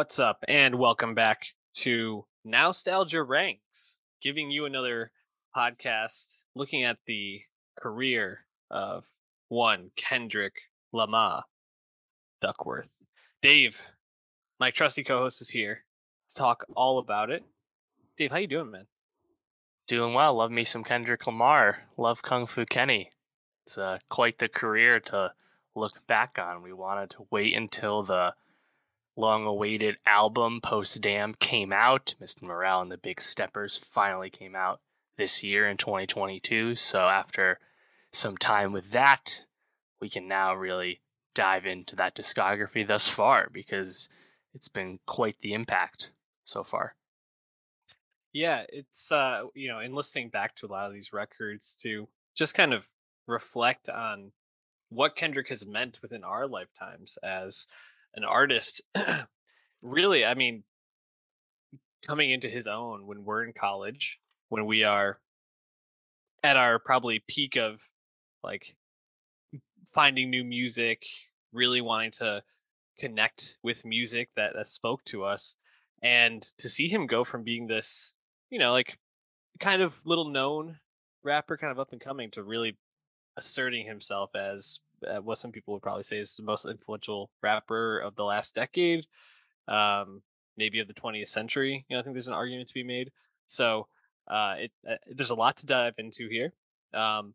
What's up, and welcome back to Nostalgia Ranks, giving you another podcast looking at the career of one Kendrick Lamar Duckworth. Dave, my trusty co-host, is here to talk all about it. Dave, how you doing, man? Doing well. Love me some Kendrick Lamar. Love Kung Fu Kenny. It's uh, quite the career to look back on. We wanted to wait until the long awaited album Post DAMN came out. Mr. Morale and the Big Steppers finally came out this year in 2022. So after some time with that, we can now really dive into that discography thus far because it's been quite the impact so far. Yeah, it's uh, you know, in listening back to a lot of these records to just kind of reflect on what Kendrick has meant within our lifetimes as an artist. really, I mean, coming into his own when we're in college, when we are at our probably peak of like finding new music, really wanting to connect with music that, that spoke to us. And to see him go from being this, you know, like kind of little known rapper, kind of up and coming, to really asserting himself as uh, what some people would probably say is the most influential rapper of the last decade, um, maybe of the 20th century. You know, I think there's an argument to be made. So uh, it, uh, there's a lot to dive into here. Um,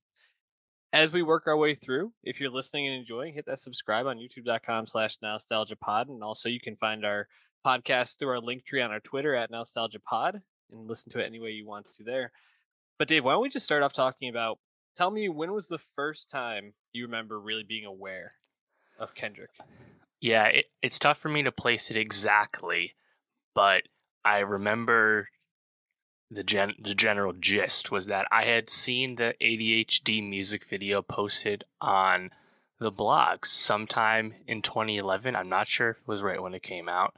as we work our way through, if you're listening and enjoying, hit that subscribe on youtube.com slash nostalgia pod. And also you can find our podcast through our link tree on our Twitter at nostalgia pod and listen to it any way you want to there. But Dave, why don't we just start off talking about tell me when was the first time you remember really being aware of Kendrick? Yeah, it, it's tough for me to place it exactly, but I remember the gen the general gist was that I had seen the ADHD music video posted on the blogs sometime in 2011. I'm not sure if it was right when it came out.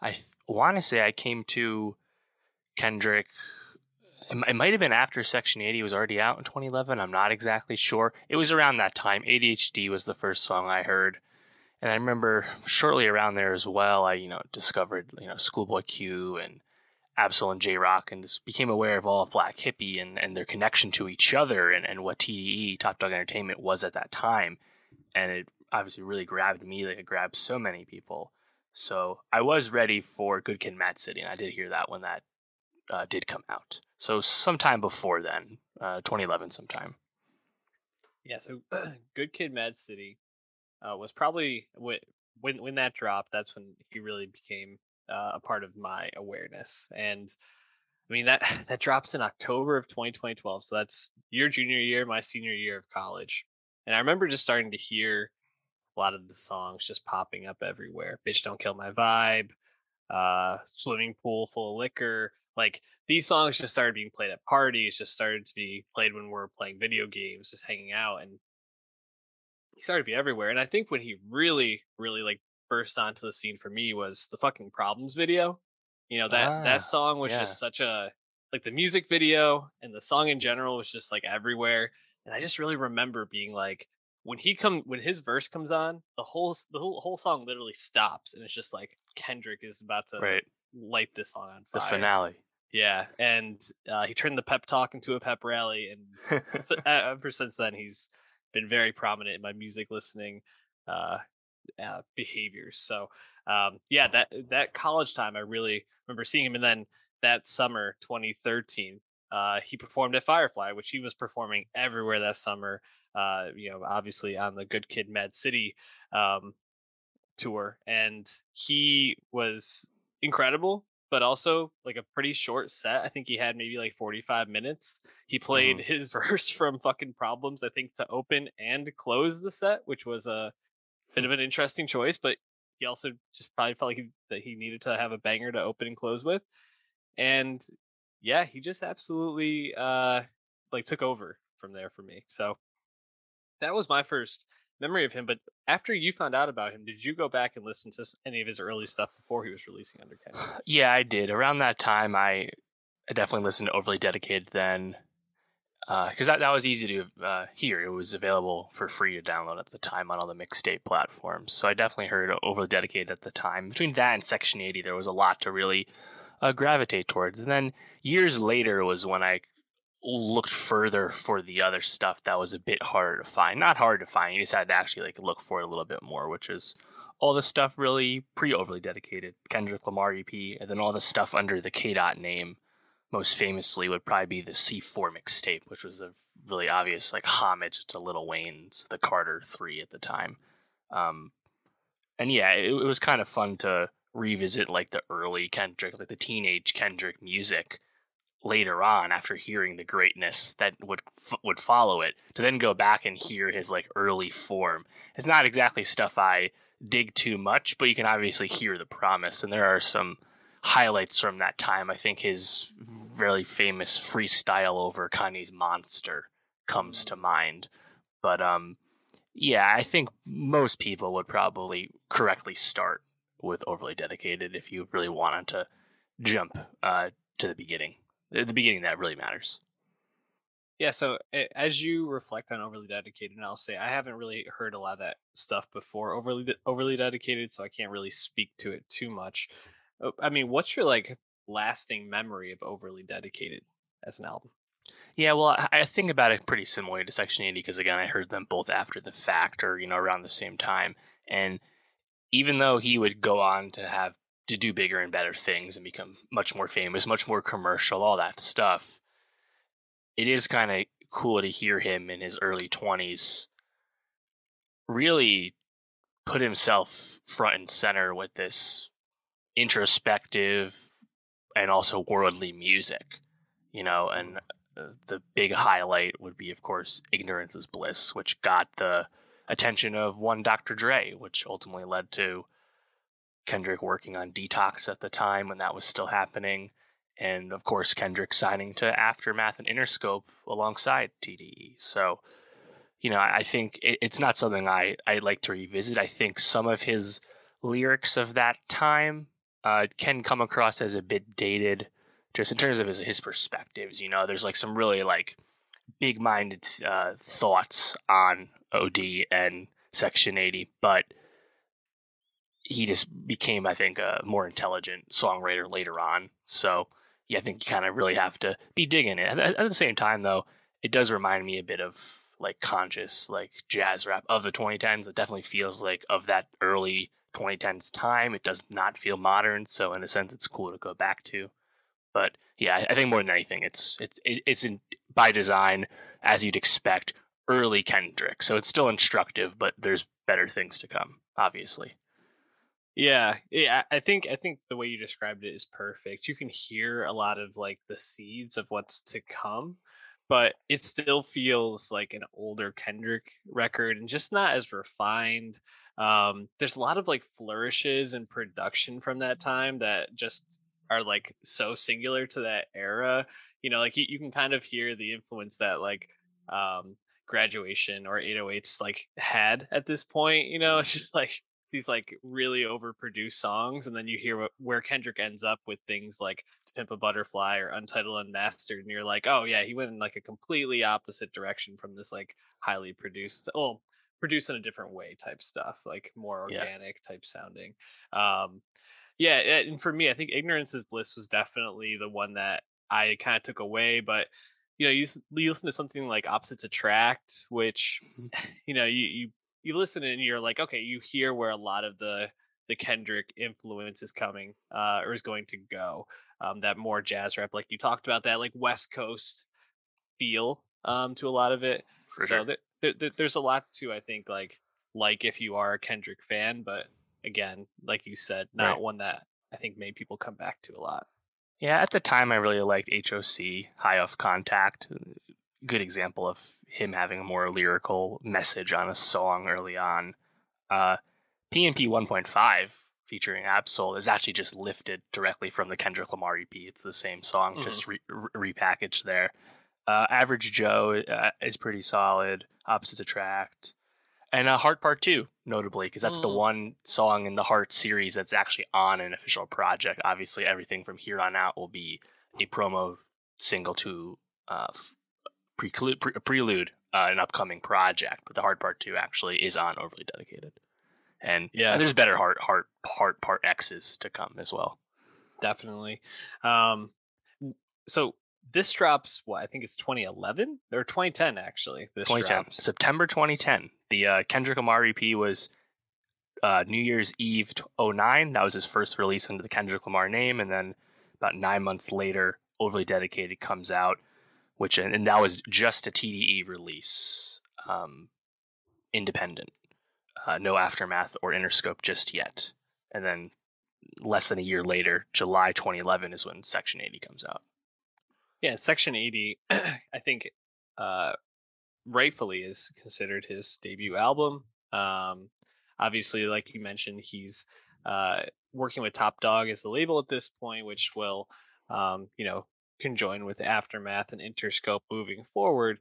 I th- want to say I came to Kendrick it might have been after Section 80 was already out in 2011. I'm not exactly sure. It was around that time. ADHD was the first song I heard. And I remember shortly around there as well, I, you know, discovered, you know, Schoolboy Q and Ab-Soul and Jay Rock and just became aware of all of Black Hippy and, and their connection to each other and, and what TDE, Top Dawg Entertainment, was at that time. And it obviously really grabbed me like it grabbed so many people. So I was ready for Good Kid Mad City, and I did hear that when that uh, did come out. So sometime before then, uh, 2011 sometime. Yeah, so Good Kid Mad City uh, was probably when, when that dropped. That's when he really became uh, a part of my awareness. And I mean that that drops in October of 2012. So that's your junior year, my senior year of college. And I remember just starting to hear a lot of the songs just popping up everywhere. Bitch, don't kill my vibe. Uh, swimming pool full of liquor like these songs just started being played at parties, just started to be played when we're playing video games, just hanging out, and he started to be everywhere. And I think when he really, really like burst onto the scene for me was the fucking problems video. You know that ah, that song was yeah. just such a like the music video and the song in general was just like everywhere. And I just really remember being like, when he come when his verse comes on, the whole the whole, whole song literally stops, and it's just like Kendrick is about to right. light this song on fire. The finale. Yeah, and uh, he turned the pep talk into a pep rally, and ever since then he's been very prominent in my music listening uh, uh, behaviors. So um, yeah, that that college time, I really remember seeing him, and then that summer, 2013, uh, he performed at Firefly, which he was performing everywhere that summer. Uh, you know, obviously on the Good Kid, Mad City um, tour, and he was incredible but also like a pretty short set. I think he had maybe like 45 minutes. He played mm-hmm. his verse from fucking Problems, I think, to open and close the set, which was a bit of an interesting choice, but he also just probably felt like he, that he needed to have a banger to open and close with. And yeah, he just absolutely uh like took over from there for me. So that was my first memory of him. But after you found out about him, did you go back and listen to any of his early stuff before he was releasing under Kendrick? Yeah, I did. Around that time, I, I definitely listened to Overly Dedicated then. because uh, that, that was easy to uh, hear. It was available for free to download at the time on all the mixtape platforms. So I definitely heard Overly Dedicated at the time. Between that and Section 80, there was a lot to really uh, gravitate towards. And then years later was when I looked further for the other stuff that was a bit harder to find. Not hard to find, you just had to actually like look for it a little bit more, which is all the stuff really pre overly dedicated. Kendrick Lamar EP, and then all the stuff under the K dot name most famously would probably be the C4 mixtape, which was a really obvious like homage to Lil Wayne's The Carter 3 at the time. Um, and yeah, it, it, was kind of fun to revisit like the early Kendrick, like the teenage Kendrick music later on after hearing the greatness that would f- would follow it to then go back and hear his like early form. It's not exactly stuff I dig too much, but you can obviously hear the promise and there are some highlights from that time. I think his really famous freestyle over Kanye's Monster comes to mind. But um, yeah, I think most people would probably correctly start with overly dedicated if you really wanted to jump uh, to the beginning. The beginning that really matters. Yeah, so as you reflect on overly dedicated, and I'll say I haven't really heard a lot of that stuff before overly overly dedicated, so I can't really speak to it too much. Oh, I mean, what's your like lasting memory of overly dedicated as an album? Yeah, well, I think about it pretty similarly to Section 80 because again, I heard them both after the fact or you know around the same time, and even though he would go on to have to do bigger and better things and become much more famous, much more commercial, all that stuff, it is kind of cool to hear him in his early 20s really put himself front and center with this introspective and also worldly music, you know, and uh, the big highlight would be, of course, Ignorance is Bliss, which got the attention of one Dr. Dre, which ultimately led to Kendrick working on Detox at the time when that was still happening. And of course, Kendrick signing to Aftermath and Interscope alongside TDE. So, you know, I think it's not something I, I like to revisit. I think some of his lyrics of that time uh, can come across as a bit dated, just in terms of his, his perspectives. You know, there's like some really like big minded uh, thoughts on OD and Section 80, but he just became, I think, a more intelligent songwriter later on. So, yeah, I think you kind of really have to be digging it. At, at the same time, though, it does remind me a bit of like conscious, like jazz rap of the 2010s. It definitely feels like of that early 2010's time. It does not feel modern, so in a sense, it's cool to go back to. But yeah, I think more than anything, it's it's it's in, by design, as you'd expect, early Kendrick. So it's still instructive, but there's better things to come, obviously. Yeah, yeah. I think I think the way you described it is perfect. You can hear a lot of like the seeds of what's to come, but it still feels like an older Kendrick record and just not as refined. Um, there's a lot of like flourishes in production from that time that just are like so singular to that era. You know, like you, you can kind of hear the influence that like um graduation or 808s like had at this point. You know, it's just like these like really overproduced songs and then you hear what, where kendrick ends up with things like to pimp a butterfly or untitled unmastered and you're like oh yeah he went in like a completely opposite direction from this like highly produced well produced in a different way type stuff, like more organic yeah. type sounding. Um, yeah, and for me, I think ignorance is bliss was definitely the one that I kind of took away. But you know, you, you listen to something like opposites attract, which mm-hmm. you know you you you listen and you're like, okay, you hear where a lot of the the Kendrick influence is coming uh, or is going to go. Um, that more jazz rap, like you talked about, that like West Coast feel um, to a lot of it. For so sure there, there, there's a lot to I think like like if you are a Kendrick fan, but again, like you said, not right. one that I think made people come back to a lot. Yeah, at the time I really liked HOC, High Off Contact. Good example of him having a more lyrical message on a song early on. Uh, PNP 1.5 featuring Ab-Soul is actually just lifted directly from the Kendrick Lamar EP. It's the same song, mm-hmm. just re- re- repackaged there. Uh, Average Joe uh, is pretty solid. Opposites Attract, and uh, Heart Part Two, notably, because that's mm. the one song in the Heart series that's actually on an official project. Obviously, everything from here on out will be a promo single to uh, f- prelude, pre- prelude uh, an upcoming project, but the Heart Part Two actually is on overly dedicated. And yeah, and there's better heart heart heart part X's to come as well. Definitely. Um, so this drops what I think it's 2011 or 2010 actually. This 2010 drops. September 2010. The uh, Kendrick Lamar EP was uh, New Year's Eve 09. That was his first release under the Kendrick Lamar name, and then about nine months later, Overly Dedicated comes out, which and that was just a TDE release, um, independent, uh, no aftermath or Interscope just yet, and then less than a year later, July 2011 is when Section 80 comes out. Yeah, Section 80, I think, uh, rightfully is considered his debut album. Um, obviously, like you mentioned, he's uh, working with Top Dawg as the label at this point, which will, um, you know, conjoin with Aftermath and Interscope moving forward.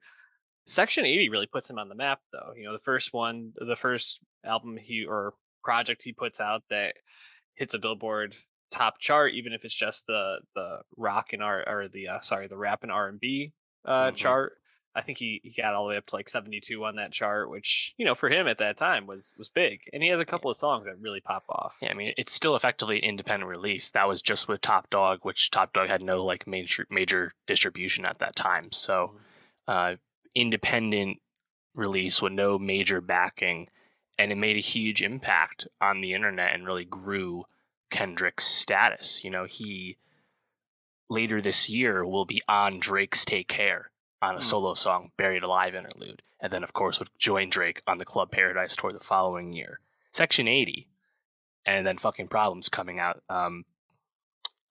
Section 80 really puts him on the map, though. You know, the first one, the first album he or project he puts out that hits a Billboard top chart, even if it's just the the rock and R or the uh, sorry the rap and R and B uh, mm-hmm. chart. I think he, he got all the way up to like 72 on that chart, which, you know, for him at that time was was big. And he has a couple of songs that really pop off. Yeah, I mean, it's still effectively independent release. That was just with Top Dawg, which Top Dawg had no like major major distribution at that time. So, mm-hmm. uh, independent release with no major backing, and it made a huge impact on the internet and really grew Kendrick's status. You know, he later this year will be on Drake's Take Care on a mm. solo song, Buried Alive interlude, and then, of course, would join Drake on the Club Paradise tour the following year. Section 80, and then Fucking Problems coming out um,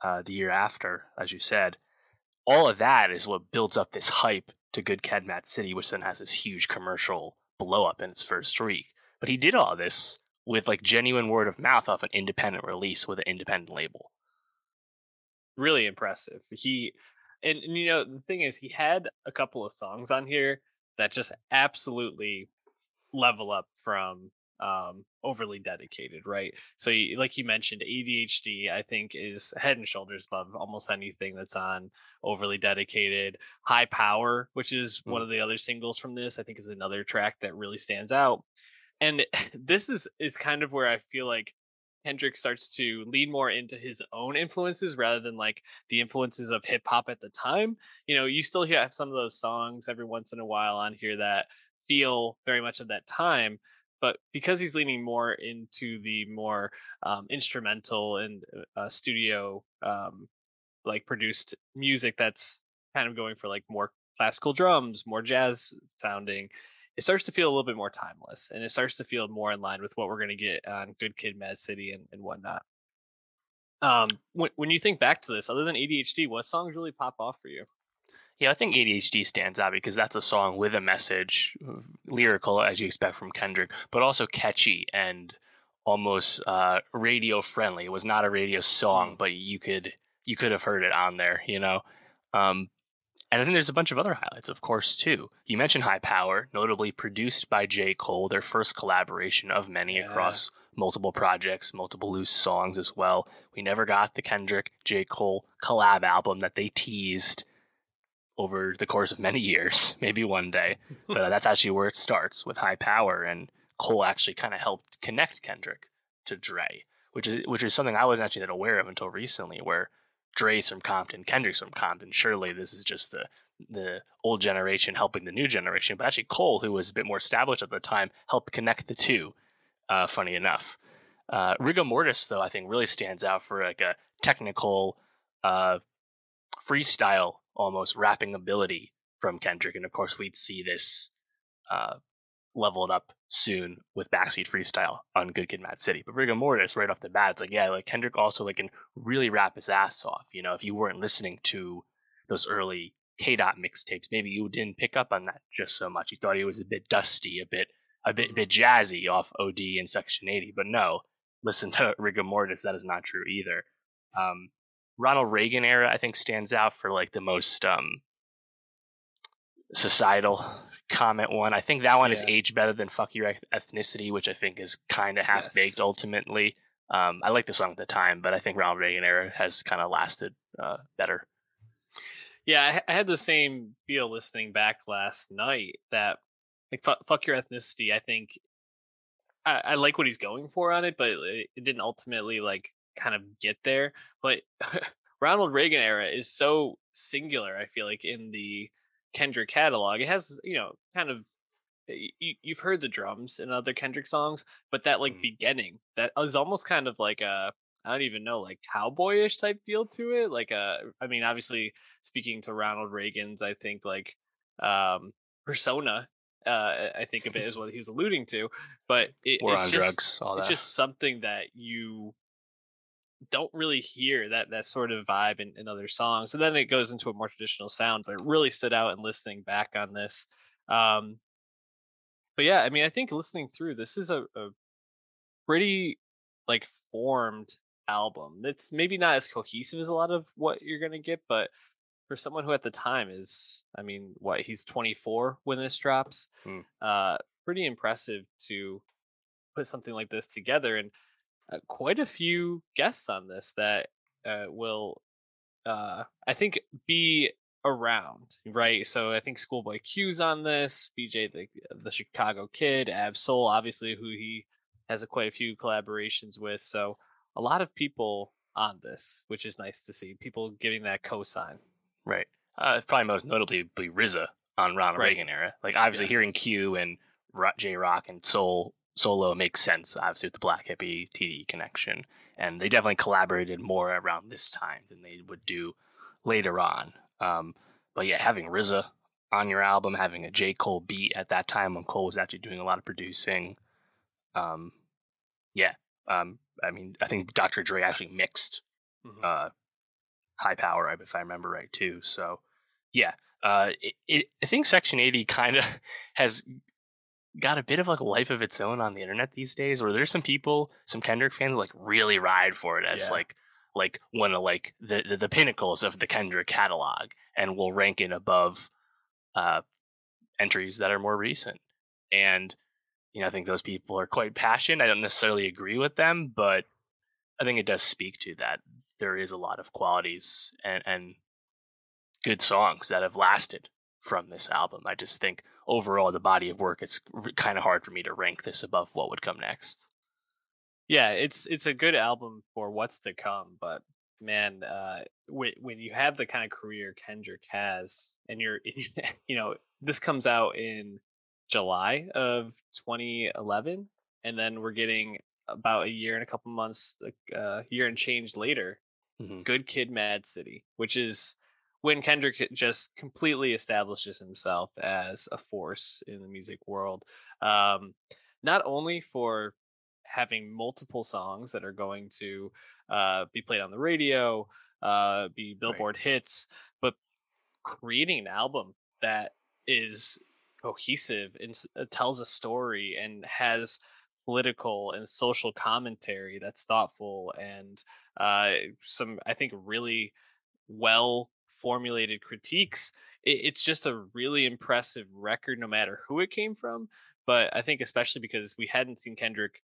uh, the year after, as you said. All of that is what builds up this hype to Good Kid, Mad City, which then has this huge commercial blow up in its first week. But he did all this with like genuine word of mouth off an independent release with an independent label. Really impressive. He and, and you know the thing is he had a couple of songs on here that just absolutely level up from um overly dedicated right? So you, like you mentioned adhd i think is head and shoulders above almost anything that's on overly dedicated. High power which is mm. one of the other singles from this i think is another track that really stands out. And this is is kind of where i feel like Kendrick starts to lean more into his own influences rather than like the influences of hip hop at the time. You know, you still have some of those songs every once in a while on here that feel very much of that time. But because he's leaning more into the more um, instrumental and uh, uh studio, um, like produced music that's kind of going for like more classical drums, more jazz sounding, it starts to feel a little bit more timeless and it starts to feel more in line with what we're going to get on Good Kid, Mad City, and, and whatnot. Um, when, when you think back to this, other than ADHD, what songs really pop off for you? Yeah, I think ADHD stands out because that's a song with a message, lyrical as you expect from Kendrick, but also catchy and almost uh, radio friendly. It was not a radio song, mm. but you could you could have heard it on there, you know. Um, and I think there's a bunch of other highlights, of course, too. You mentioned High Power, notably produced by J. Cole, their first collaboration of many yeah. across multiple projects, multiple loose songs as well. We never got the Kendrick J. Cole collab album that they teased over the course of many years, maybe one day. but uh, that's actually where it starts with High Power, and Cole actually kind of helped connect Kendrick to Dre, which is which is something I wasn't actually that aware of until recently, where Dre's from Compton, Kendrick's from Compton. Surely this is just the the old generation helping the new generation. But actually, Cole, who was a bit more established at the time, helped connect the two. Uh, funny enough, uh, Rigor Mortis though I think really stands out for like a technical, uh, freestyle almost rapping ability from Kendrick, and of course we'd see this uh, leveled up soon with backseat freestyle on Good Kid, Mad City. But Rigor Mortis, right off the bat, it's like, yeah, like Kendrick also like can really rap his ass off. You know, if you weren't listening to those early K dot mixtapes, maybe you didn't pick up on that just so much. You thought he was a bit dusty, a bit a bit a bit jazzy off OD and Section 80. But no, listen to Rigor Mortis, that is not true either. Um, Ronald Reagan era, I think, stands out for like the most um, societal comment one. I think that one yeah. is aged better than "Fuck Your Ethnicity," which I think is kind of half baked yes. ultimately. Um, I like the song at the time, but I think Ronald Reagan era has kind of lasted uh, better. Yeah, I, I had the same feel listening back last night that like fuck, fuck your ethnicity. I think I, I, like what he's going for on it, but it, it didn't ultimately like kind of get there. But Ronald Reagan era is so singular. I feel like in the Kendrick catalog, it has you know kind of you, you've heard the drums in other Kendrick songs, but that like mm. beginning that is almost kind of like a I don't even know like cowboyish type feel to it. Like uh, I mean, obviously speaking to Ronald Reagan's, I think like um persona. Uh, I think of it as what he was alluding to, but it, it's just, drugs. All that. It's just something that you don't really hear that that sort of vibe in, in other songs. And then it goes into a more traditional sound, but it really stood out in listening back on this. Um, but yeah, I mean, I think listening through this is a, a pretty like formed album. It's maybe not as cohesive as a lot of what you're gonna get, but for someone who at the time is, I mean, what he's 24 when this drops, hmm. uh, pretty impressive to put something like this together, and uh, quite a few guests on this that uh, will, uh, I think, be around, right? So I think Schoolboy Q's on this, BJ the the Chicago Kid, Ab-Soul, obviously, who he has a, quite a few collaborations with. So a lot of people on this, which is nice to see. People giving that cosign. Right. Uh, probably most notably be RZA on Ronald right. Reagan era. Like obviously yes. hearing Q and J Rock and Soul Solo makes sense, obviously with the Black Hippy TDE connection, and they definitely collaborated more around this time than they would do later on. Um, but yeah, having RZA on your album, having a J Cole beat at that time when Cole was actually doing a lot of producing, um, yeah, um, I mean, I think Dr. Dre actually mixed mm-hmm. uh, High Power, if I remember right, too. So, yeah, uh, it, it, I think Section 80 kind of has got a bit of like a life of its own on the internet these days, where there's some people, some Kendrick fans, like really ride for it as yeah. like like one of like the, the, the pinnacles of the Kendrick catalog, and will rank it above uh, entries that are more recent. And you know, I think those people are quite passionate. I don't necessarily agree with them, but I think it does speak to that there is a lot of qualities and, and good songs that have lasted from this album. I just think overall, the body of work, it's kind of hard for me to rank this above what would come next. Yeah, it's it's a good album for what's to come, but man, uh, when when you have the kind of career Kendrick has, and you're, you know, this comes out in July of 2011, and then we're getting about a year and a couple months, a uh, year and change later, mm-hmm. Good Kid, Mad City, which is when Kendrick just completely establishes himself as a force in the music world. Um, not only for having multiple songs that are going to uh, be played on the radio, uh, be Billboard right. hits, but creating an album that is cohesive and uh, tells a story and has political and social commentary that's thoughtful and uh, some i think really well formulated critiques it, it's just a really impressive record no matter who it came from but i think especially because we hadn't seen kendrick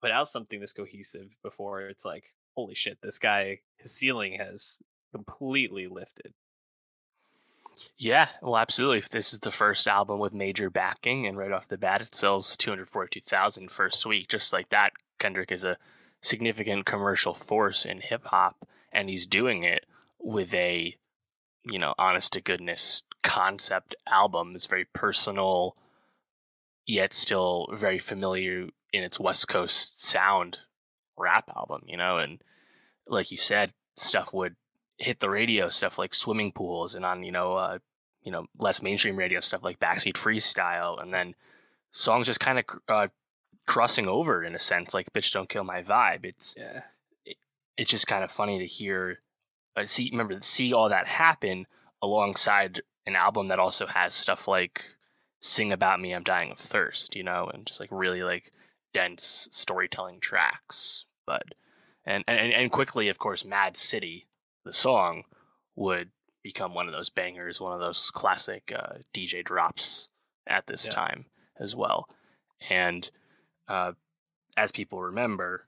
put out something this cohesive before it's like holy shit this guy his ceiling has completely lifted yeah, well, absolutely. If this is the first album with major backing, and right off the bat, it sells 242,000 first week, just like that, Kendrick is a significant commercial force in hip hop, and he's doing it with a, you know, honest to goodness concept album. It's very personal, yet still very familiar in its West Coast sound rap album, you know, and like you said, stuff would hit the radio stuff like swimming pools and on you know uh, you know less mainstream radio stuff like backseat freestyle and then songs just kind of uh, crossing over in a sense like bitch don't kill my vibe it's yeah it, it's just kind of funny to hear uh, see remember see all that happen alongside an album that also has stuff like sing about me i'm dying of thirst you know and just like really like dense storytelling tracks but and and, and quickly of course mad city the song would become one of those bangers, one of those classic uh, DJ drops at this yeah. time as well. And uh, as people remember,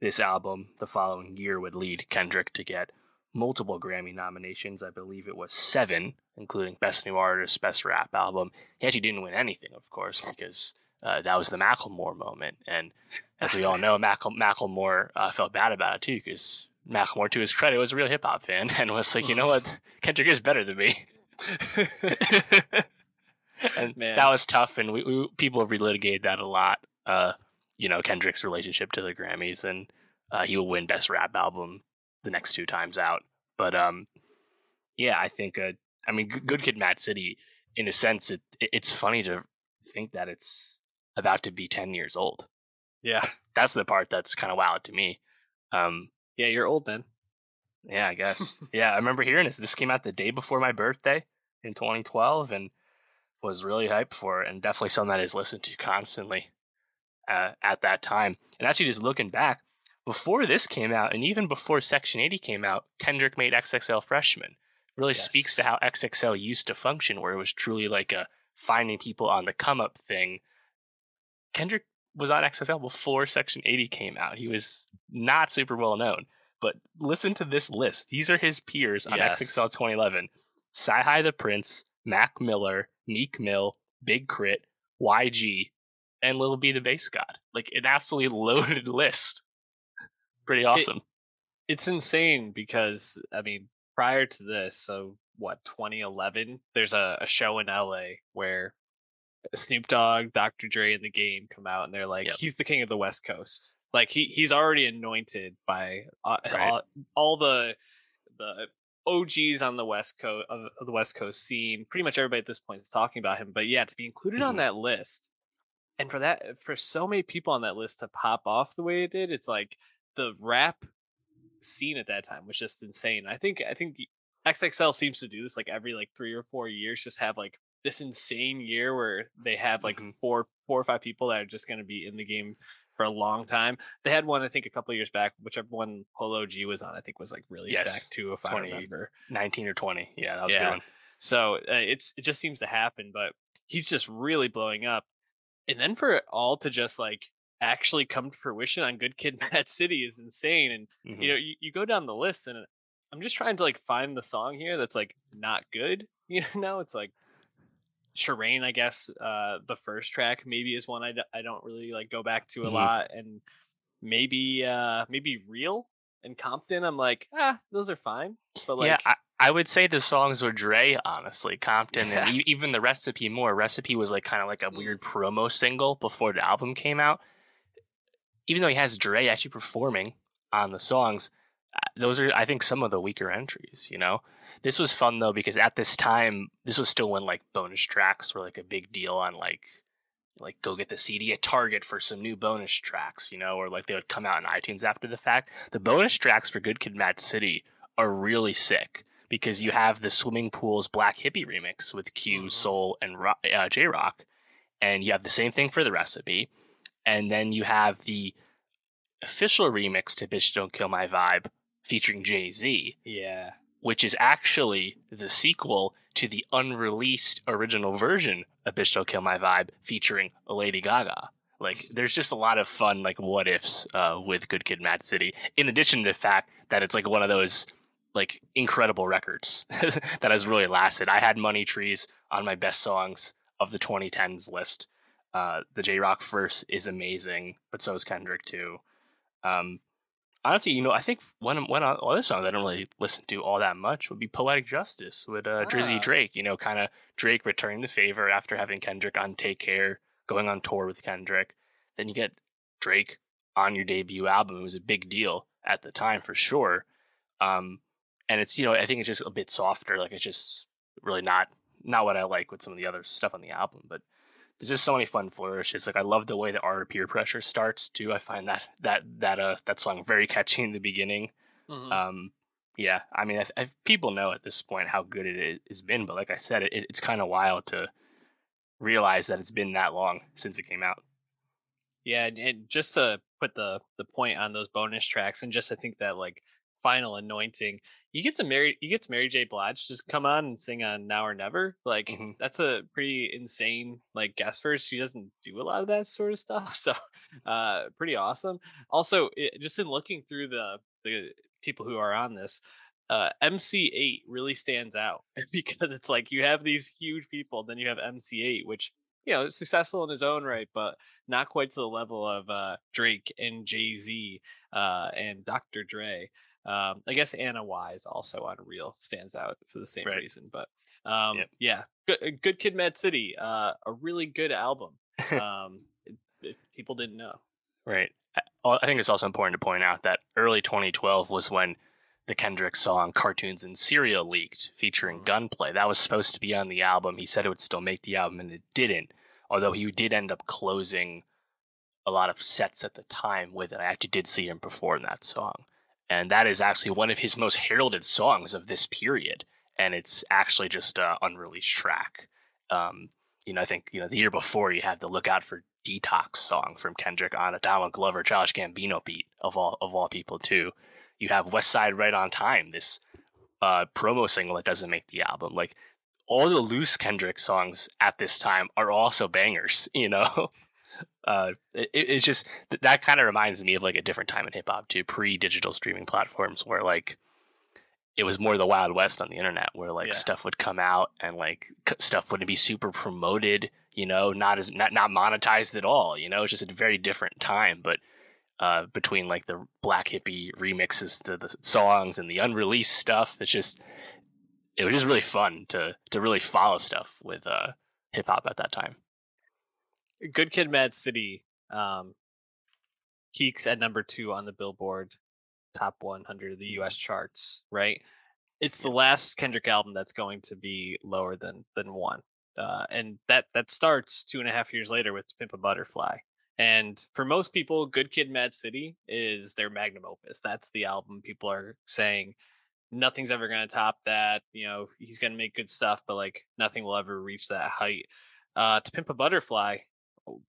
this album the following year would lead Kendrick to get multiple Grammy nominations. I believe it was seven, including Best New Artist, Best Rap Album. He actually didn't win anything, of course, because uh, that was the Macklemore moment. And as we all know, Mackle- Macklemore uh, felt bad about it too, because Macklemore, to his credit, was a real hip hop fan and was like, you know what, Kendrick is better than me. and Man. that was tough, and we, we, people have relitigated that a lot. Uh, you know, Kendrick's relationship to the Grammys, and uh, he will win Best Rap Album the next two times out. But um, yeah, I think uh, I mean, Good Kid, Mad City. In a sense, it it's funny to think that it's about to be ten years old. Yeah, that's, that's the part that's kind of wild to me. Um, yeah, you're old, man. Yeah, I guess. yeah, I remember hearing this. This came out the day before my birthday in 2012, and was really hyped for it, and definitely something that is listened to constantly uh, at that time. And actually, just looking back, before this came out, and even before Section 80 came out, Kendrick made XXL Freshman. Really yes. speaks to how XXL used to function, where it was truly like a finding people on the come up thing. Kendrick was on XXL before Section 80 came out. He was not super well known. But listen to this list. These are his peers on yes. XXL 2011. CyHi the Prince, Mac Miller, Meek Mill, Big K.R.I.T., YG, and Lil B the BasedGod. Like an absolutely loaded list. Pretty awesome. It, it's insane because I mean, prior to this, so what, 2011, there's a, a show in LA where Snoop Dogg, Dr. Dre, and the game come out, and they're like, yep. he's the king of the West Coast. Like he he's already anointed by uh, right. all, all, the the OGs on the West Coast of, of, the West Coast scene. Pretty much everybody at this point is talking about him. But yeah, to be included mm-hmm. on that list, and for that for so many people on that list to pop off the way it did, it's like the rap scene at that time was just insane. I think I think XXL seems to do this like every like three or four years, just have like this insane year where they have like mm-hmm. four four or five people that are just going to be in the game for a long time. They had one, I think, a couple years back, whichever one Polo G was on, I think was like really yes. stacked too, if 20, I remember. 19 or 20. Yeah, that was yeah. good So uh, it's it just seems to happen, but he's just really blowing up. And then for it all to just like actually come to fruition on Good Kid Mad City is insane. And mm-hmm. you know, you, you go down the list and I'm just trying to like find the song here that's like not good. You know, it's like Sherane, I guess, uh, the first track maybe is one I d- I don't really like go back to a mm-hmm. lot, and maybe uh, maybe Real and Compton. I'm like, ah, those are fine, but like, yeah, I, I would say the songs were Dre, honestly. Compton yeah. and even the Recipe more. Recipe was like kind of like a mm. weird promo single before the album came out. Even though he has Dre actually performing on the songs, those are I think some of the weaker entries, you know. This was fun though because at this time this was still when like bonus tracks were like a big deal on like like go get the CD at Target for some new bonus tracks, you know, or like they would come out in iTunes after the fact. The bonus tracks for Good Kid Mad City are really sick because you have the Swimming Pools Black Hippy remix with Q, mm-hmm. Soul, and uh, J Rock, and you have the same thing for the recipe, and then you have the official remix to Bitch Don't Kill My Vibe featuring Jay Z. Yeah. Which is actually the sequel to the unreleased original version of Bitch Don't Kill My Vibe featuring Lady Gaga. Like, there's just a lot of fun, like, what ifs uh, with Good Kid Mad City, in addition to the fact that it's like one of those, like, incredible records that has really lasted. I had Money Trees on my best songs of the 2010s list. Uh, the J Rock verse is amazing, but so is Kendrick too. Um, honestly, you know, I think one one other song that I don't really listen to all that much would be "Poetic Justice" with uh, Drizzy ah. Drake. You know, kind of Drake returning the favor after having Kendrick on "Take Care," going on tour with Kendrick. Then you get Drake on your debut album. It was a big deal at the time for sure. Um, and it's you know, I think it's just a bit softer. Like it's just really not not what I like with some of the other stuff on the album, but there's just so many fun flourishes. Like I love the way the art of peer pressure starts too. I find that that that uh that song very catchy in the beginning. Mm-hmm. Um, yeah, I mean, I, I, people know at this point how good it has been, but like I said, it, it's kind of wild to realize that it's been that long since it came out. Yeah, and just to put the the point on those bonus tracks, and just to think that like final anointing you get some Mary you get Mary J. Blige just come on and sing on Now or Never. Like mm-hmm. that's a pretty insane like guest verse. She doesn't do a lot of that sort of stuff. So uh pretty awesome. Also, it, just in looking through the the people who are on this, uh, MC Eiht really stands out because it's like you have these huge people, then you have MC Eiht, which you know successful in his own right, but not quite to the level of uh, Drake and Jay Z uh, and Dr. Dre. Um, I guess Anna Wise also on Real stands out for the same Right. reason, but um, Yep. yeah, good, good Kid, Mad City, uh, a really good album. Um, people didn't know. Right. I I think it's also important to point out that early 2012 was when the Kendrick song Cartoons and Cereal leaked, featuring Mhm. Gunplay. That was supposed to be on the album. He said it would still make the album, and it didn't. Although he did end up closing a lot of sets at the time with it. I actually did see him perform that song. And that is actually one of his most heralded songs of this period. And it's actually just an unreleased track. Um, you know, I think, you know, the year before you had the Look Out for Detox song from Kendrick on a Donald Glover, Childish Gambino beat of all of all people too. You have West Side Right on Time, this uh, promo single that doesn't make the album. Like all the loose Kendrick songs at this time are also bangers, you know. Uh, it, it's just that, that kind of reminds me of like a different time in hip hop too, pre-digital streaming platforms where like it was more the wild west on the internet where like Yeah. stuff would come out and like c- stuff wouldn't be super promoted, you know, not as not not monetized at all, you know. It's just a very different time, but uh, between like the Black Hippy remixes to the songs and the unreleased stuff, it's just it was just really fun to to really follow stuff with uh, hip hop at that time. Good Kid, Mad City um, peaks at number two on the Billboard Top 100 of the U.S. charts. Right, it's the last Kendrick album that's going to be lower than than one, uh, and that that starts two and a half years later with Pimp a Butterfly. And for most people, Good Kid, Mad City is their magnum opus. That's the album people are saying nothing's ever going to top that. You know, he's going to make good stuff, but like nothing will ever reach that height. Uh, to Pimp a Butterfly,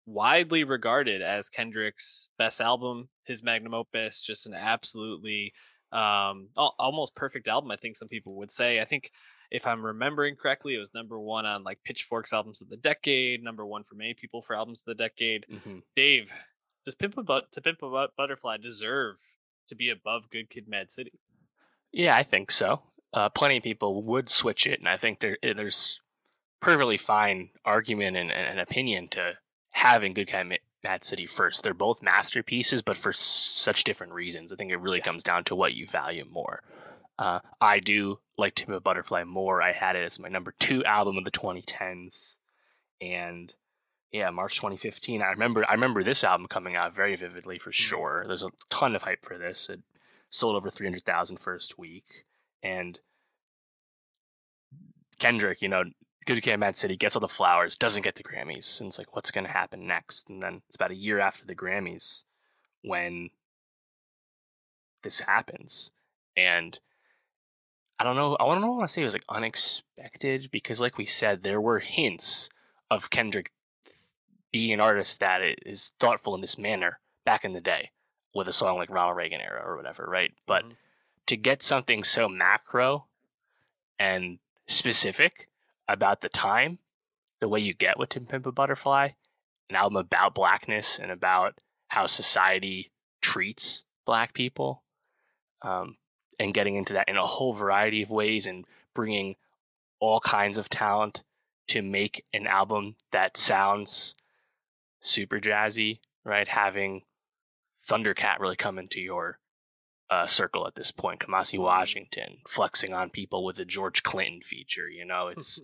widely regarded as Kendrick's best album, his magnum opus, just an absolutely um almost perfect album. I think some people would say. I think if I'm remembering correctly, it was number one on like Pitchfork's albums of the decade, number one for many people for albums of the decade. Mm-hmm. Dave, does Pimp a But to Pimp a Bu- Butterfly deserve to be above Good Kid, Mad City? Yeah, I think so. Uh, plenty of people would switch it, and I think there eh, there's perfectly fine argument and, and, and opinion to having Good Kid, Mad City first. They're both masterpieces, but for s- such different reasons. I think it really Yeah. comes down to what you value more. Uh, I do like To Pimp a Butterfly more. I had it as my number two album of the 2010s, and yeah, March 2015. I remember I remember this album coming out very vividly for sure. There's a ton of hype for this. It sold over 300,000 first week, and Kendrick, you know, Good Kid, Mad City gets all the flowers, doesn't get the Grammys, and it's like, what's going to happen next? And then it's about a year after the Grammys when this happens, and I don't know. I don't know. I Want to say it was like unexpected because, like we said, there were hints of Kendrick being an artist that is thoughtful in this manner back in the day with a song like Ronald Reagan era or whatever, right? But Mhm. to get something so macro and specific about the time, the way you get with Tim Pimp a Butterfly, an album about blackness and about how society treats black people, um, and getting into that in a whole variety of ways and bringing all kinds of talent to make an album that sounds super jazzy, right? Having Thundercat really come into your uh, circle at this point. Kamasi Washington flexing on people with a George Clinton feature. You know, it's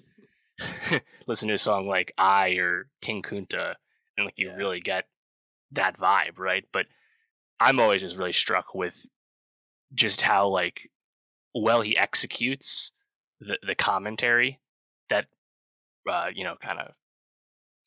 listen to a song like I or King Kunta, and like you Yeah. really get that vibe, right? But I'm always just really struck with just how like well he executes the the commentary that uh, you know kind of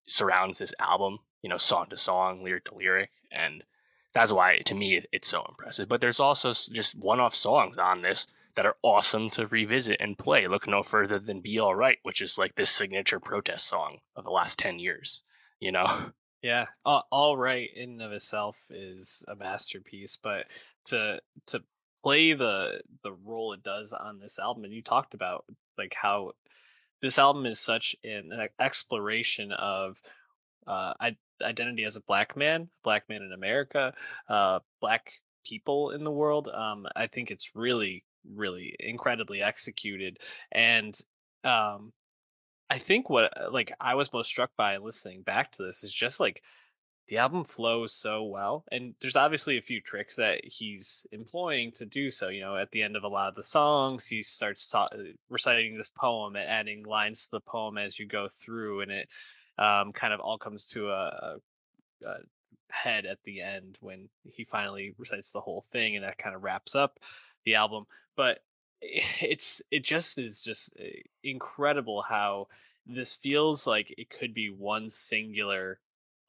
surrounds this album, you know, song to song, lyric to lyric, and that's why to me it's so impressive. But there's also just one-off songs on this that are awesome to revisit and play. Look no further than "Be All Right," which is like this signature protest song of the last ten years. You know, Yeah, all, right in and of itself is a masterpiece, but to to play the the role it does on this album, and you talked about like how this album is such an exploration of uh, I, identity as a black man, black man in America, uh, black people in the world. Um, I think it's really really incredibly executed. And um, I think what uh, like I was most struck by listening back to this is just like the album flows so well and there's obviously a few tricks that he's employing to do so you know at the end of a lot of the songs he starts ta- uh, reciting this poem and adding lines to the poem as you go through and it um, kind of all comes to a, a, head at the end when he finally recites the whole thing and that kind of wraps up the album but it's it just is just eh, incredible how this feels like it could be one singular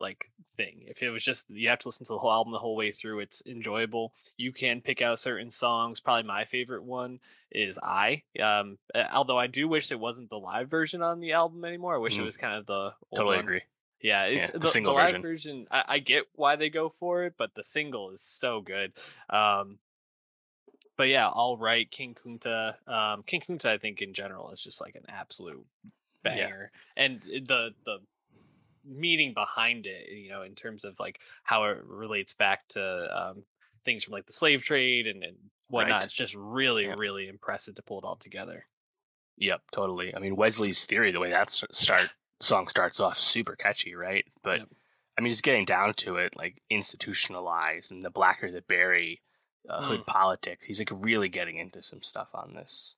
like thing. If it was just you have to listen to the whole album the whole way through, it's enjoyable. You can pick out certain songs. Probably my favorite one is I. Um, although I do wish it wasn't the live version on the album anymore. I wish mm. it was kind of the totally one. agree. Yeah, it's yeah, the, the, single the live version. version I, I, get why they go for it, but the single is so good. Um, but yeah, all right, King Kunta. Um, King Kunta, I think in general is just like an absolute banger, yeah. and the the meaning behind it, you know, in terms of like how it relates back to um, things from like the slave trade and, and whatnot. Right. It's just really, yeah. really impressive to pull it all together. Yep, totally. I mean, Wesley's theory, the way that start song starts off, super catchy, right? But yep. I mean, just getting down to it, like institutionalized and the blacker the berry, uh, hood mm. politics. He's like really getting into some stuff on this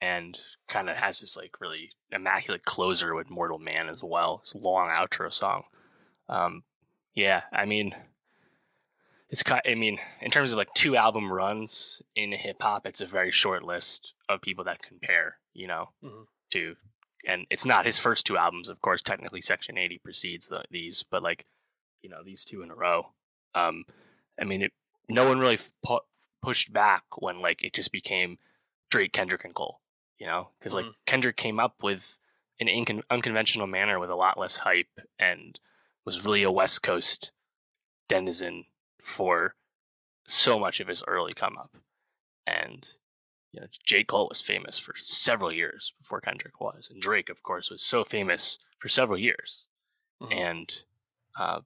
and kind of has this like really immaculate closer with Mortal Man as well. It's a long outro song. Um, yeah, I mean, it's kind. I mean, in terms of like two album runs in hip hop, it's a very short list of people that compare. You know, mm-hmm. to and it's not his first two albums, of course. Technically, Section Eighty precedes the, these, but like, you know, these two in a row. Um, I mean, it, no one really pu- pushed back when like it just became Drake, Kendrick, and Cole you know, because like mm. Kendrick came up with an incon- unconventional manner with a lot less hype and was really a West Coast denizen for so much of his early come up. And you know, J. Cole was famous for several years before Kendrick was, and Drake, of course, was so famous for several years. Mm-hmm. And uh,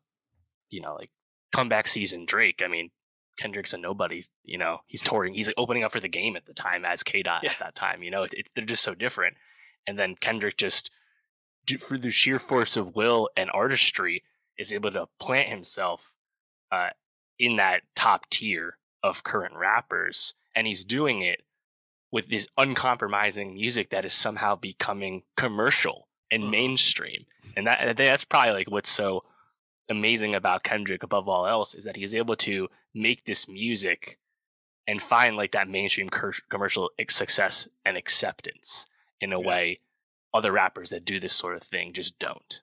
you know, like comeback season Drake. I mean, Kendrick's a nobody. You know, he's touring. He's like opening up for the game at the time as K Dot yeah. at that time. You know, it, it, they're just so different. And then Kendrick just, through the sheer force of will and artistry, is able to plant himself uh, in that top tier of current rappers, and he's doing it with this uncompromising music that is somehow becoming commercial and mm-hmm. mainstream. And that that's probably like what's so amazing about Kendrick above all else is that he is able to make this music and find like that mainstream commercial success and acceptance in a yeah. way other rappers that do this sort of thing just don't.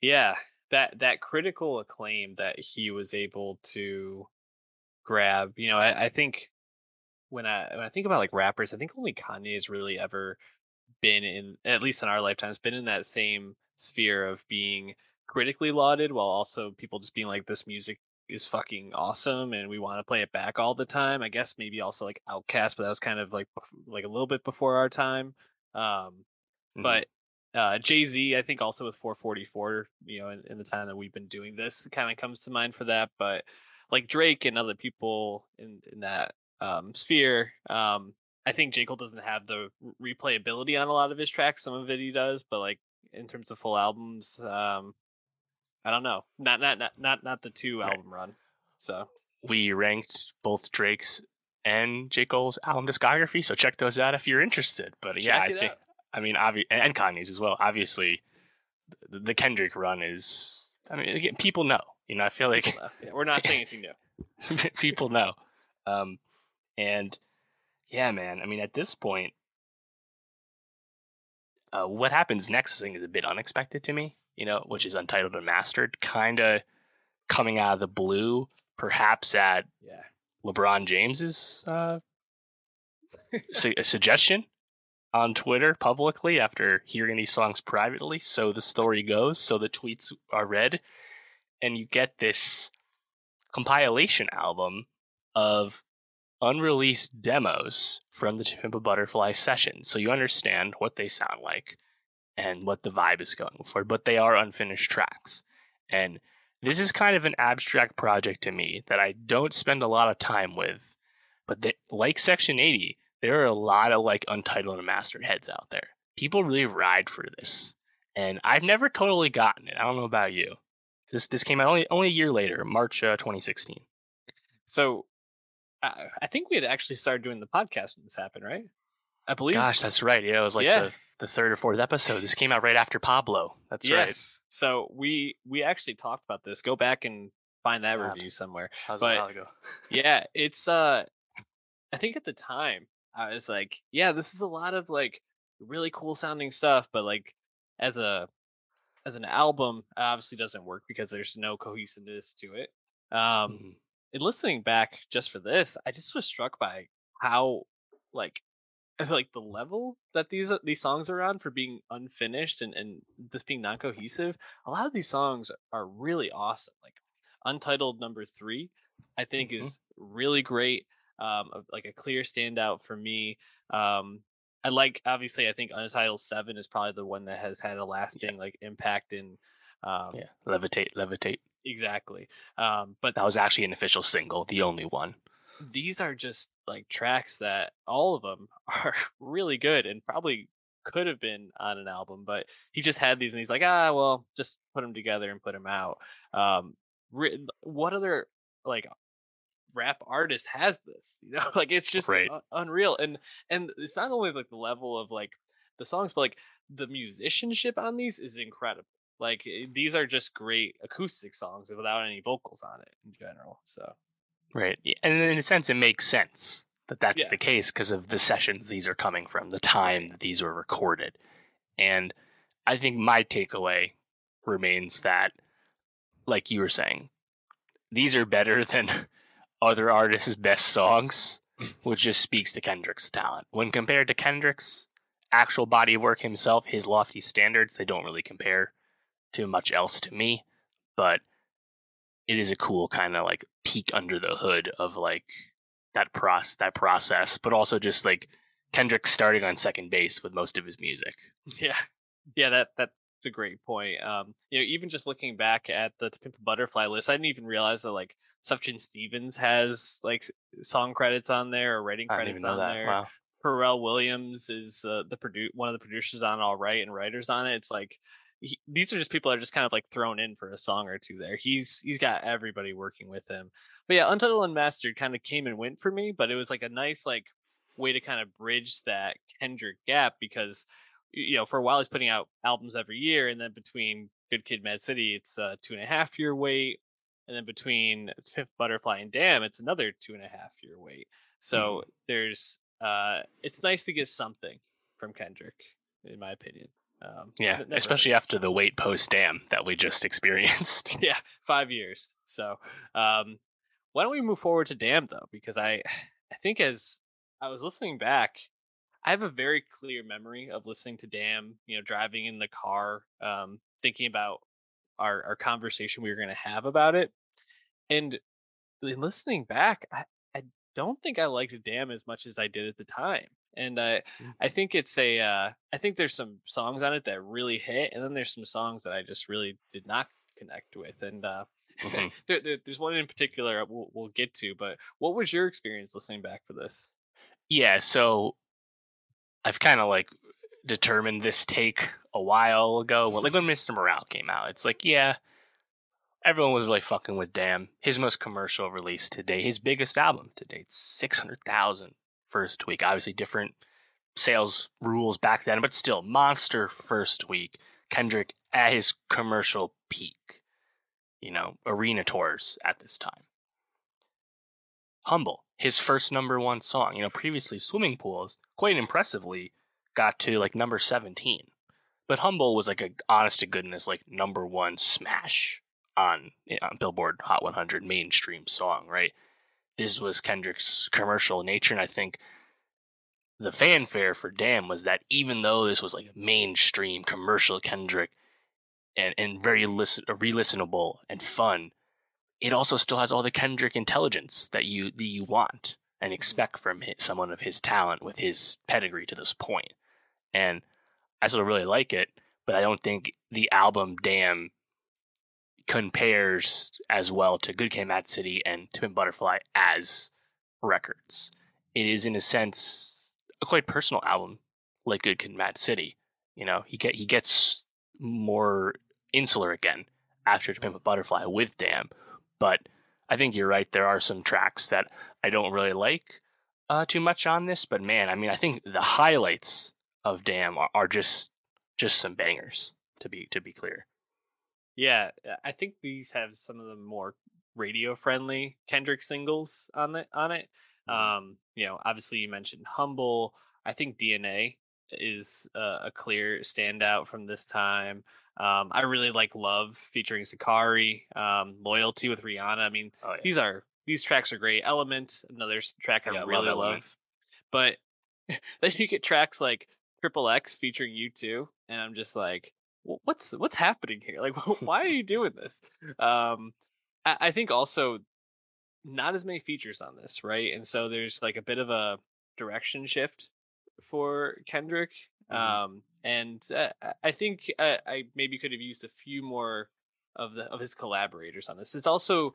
Yeah, that that critical acclaim that he was able to grab, you know, I, I think when I when I think about like rappers, I think only Kanye has really ever been in at least in our lifetimes been in that same sphere of being critically lauded while also people just being like this music is fucking awesome and we want to play it back all the time. I guess maybe also like OutKast, but that was kind of like like a little bit before our time. Um, mm-hmm. But uh, Jay Z, I think also with 444, you know, in, in the time that we've been doing this, kind of comes to mind for that. But like Drake and other people in in that um, sphere, um, I think J Cole doesn't have the replayability on a lot of his tracks. Some of it he does, but like in terms of full albums, um, I don't know. Not not not not not the two album run. So we ranked both Drake's and J. Cole's album discography, so check those out if you're interested. But check yeah, I think out. I mean obvi- and Kanye's as well. Obviously, the, the Kendrick run is. I mean, again, people know. You know, I feel like yeah, we're not saying anything new. people know, um, and yeah, man. I mean, at this point, uh, what happens next? I think is a bit unexpected to me you know, which is Untitled and Mastered, kind of coming out of the blue, perhaps at yeah. LeBron James's uh, su- suggestion on Twitter publicly after hearing these songs privately. So the story goes, so the tweets are read, and you get this compilation album of unreleased demos from the To Butterfly session. So you understand what they sound like and what the vibe is going for, but they are unfinished tracks. And this is kind of an abstract project to me that I don't spend a lot of time with, but they, like Section 80, there are a lot of like untitled and mastered heads out there. People really ride for this, and I've never totally gotten it. I don't know about you. This this came out only only a year later, March uh, 2016. So, uh, I think we had actually started doing the podcast when this happened, right? I believe. Gosh, that's right. Yeah, it was like Yeah. the, the third or fourth episode. This came out right after Pablo. That's right. yes. So we we actually talked about this. Go back and find that Wow. review somewhere. That was But- a while ago. yeah, it's uh I think at the time I was like, yeah, this is a lot of like really cool sounding stuff, but like as a as an album, it obviously doesn't work because there's no cohesiveness to it. Um Mhm. in listening back just for this, I just was struck by how like like the level that these these songs are on for being unfinished and and this being non cohesive. A lot of these songs are really awesome. Like Untitled number three, I think Mhm. is really great. Um, like a clear standout for me. Um, I like obviously I think Untitled seven is probably the one that has had a lasting like impact in. Um, Yeah, levitate, levitate. exactly. Um, but That was actually an official single, the only one. These are just like tracks that all of them are really good and probably could have been on an album but he just had these and he's like ah well just put them together and put them out. Um ri- what other like rap artist has this you know? Like it's just Right. u- unreal and and it's not only like the level of like the songs but like the musicianship on these is incredible. Like eh, these are just great acoustic songs without any vocals on it in general so Right. And in a sense, it makes sense that that's Yeah. the case because of the sessions these are coming from, the time that these were recorded. And I think my takeaway remains that, like you were saying, these are better than other artists' best songs, which just speaks to Kendrick's talent. When compared to Kendrick's actual body of work himself, his lofty standards, they don't really compare to much else to me. But it is a cool kind of like peek under the hood of like that process that process but also just like kendrick starting on second base with most of his music Yeah, yeah, that that's a great point. Um, you know, even just looking back at the Pimp Butterfly list, I didn't even realize that like Sufjan Stevens has like song credits on there or writing credits on that there. wow Pharrell Williams is uh, the produ- one of the producers on All Right and writers on it. It's like he, these are just people that are just kind of like thrown in for a song or two there. He's he's got everybody working with him. But yeah, Untitled Unmastered kind of came and went for me, but it was like a nice like way to kind of bridge that Kendrick gap because you know for a while he's putting out albums every year, and then between Good Kid, Mad City, it's a two and a half year wait, and then between Pimp Butterfly and Damn, it's another two and a half year wait. So there's uh, it's nice to get something from Kendrick, in my opinion. Um, yeah especially after the wait post Damn that we just experienced yeah, five years. So, um, why don't we move forward to Damn though? Because I, I think as I was listening back, I have a very clear memory of listening to Damn. You know, driving in the car, um, thinking about our our conversation we were going to have about it, and in listening back, I I don't think I liked Damn as much as I did at the time. And I, Mm. I think it's a, uh, I think there's some songs on it that really hit, and then there's some songs that I just really did not connect with. And uh, Mhm. there, there- there's one in particular we'll, we'll get to. But what was your experience listening back for this? yeah so i've kind of like determined this take a while ago well, like when mr morale came out it's like yeah everyone was really fucking with damn his most commercial release to date his biggest album to date 600000 first week obviously different sales rules back then but still monster first week kendrick at his commercial peak you know arena tours at this time Humble, his first number one song. You know, previously Swimming Pools, quite impressively, got to like number 17. But Humble was like a honest to goodness, like number one smash on, on Billboard Hot 100 mainstream song, right? This was Kendrick's commercial nature, and I think the fanfare for Damn was that even though this was like mainstream commercial Kendrick and, and very listen, re-listenable and fun, it also still has all the Kendrick intelligence that you that you want and mm-hmm. expect from hi someone of his talent with his pedigree to this point. And I still really like it, but I don't think the album Damn compares as well to Good Kid, Mad City and Pimp Butterfly as records. it is in a sense a quite personal album, like Good Kid, Mad City. You know, he get he gets more insular again after To Pimp a Butterfly with Damn, but I think you're right. There are some tracks that I don't really like uh, too much on this, but man, I mean, I think the highlights of Damn are, are just just some bangers. To be to be clear. Yeah, I think these have some of the more radio friendly Kendrick singles on it. On it, um, you know, obviously you mentioned Humble. I think DNA is a, a clear standout from this time. Um, I really like Love featuring Zacari, um, Loyalty with Rihanna. I mean, oh, yeah. these are these tracks are great. Element, another track I yeah, really love, love. But then you get tracks like Triple X featuring U2, and I'm just like, what's what's happening here? Like, why are you doing this? Um, I, I think also not as many features on this, right? And so there's like a bit of a direction shift for Kendrick. Mm-hmm. Um, and uh, I think uh, I maybe could have used a few more of the of his collaborators on this. It's also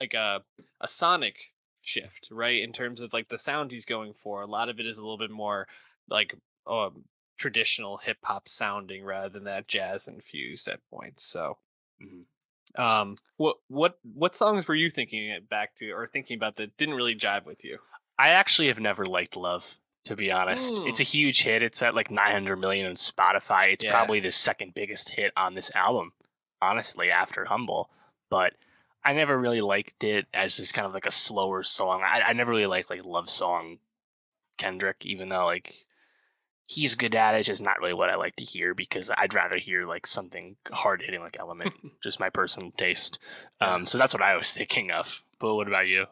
like a a sonic shift, right? In terms of like the sound he's going for. A lot of it is a little bit more like um, traditional hip hop sounding rather than that jazz infused at points. So, mm-hmm. um, what what what songs were you thinking it back to or thinking about that didn't really jive with you? I actually have never liked Love to be honest. It's a huge hit. It's at like 900 million on Spotify. It's yeah. probably the second biggest hit on this album, honestly, after Humble. But I never really liked it as just kind of like a slower song. I, I never really liked like love song Kendrick, even though like he's good at it. It's just not really what I like to hear because I'd rather hear like something hard hitting like Element, just my personal taste. Um, so that's what I was thinking of. But what about you?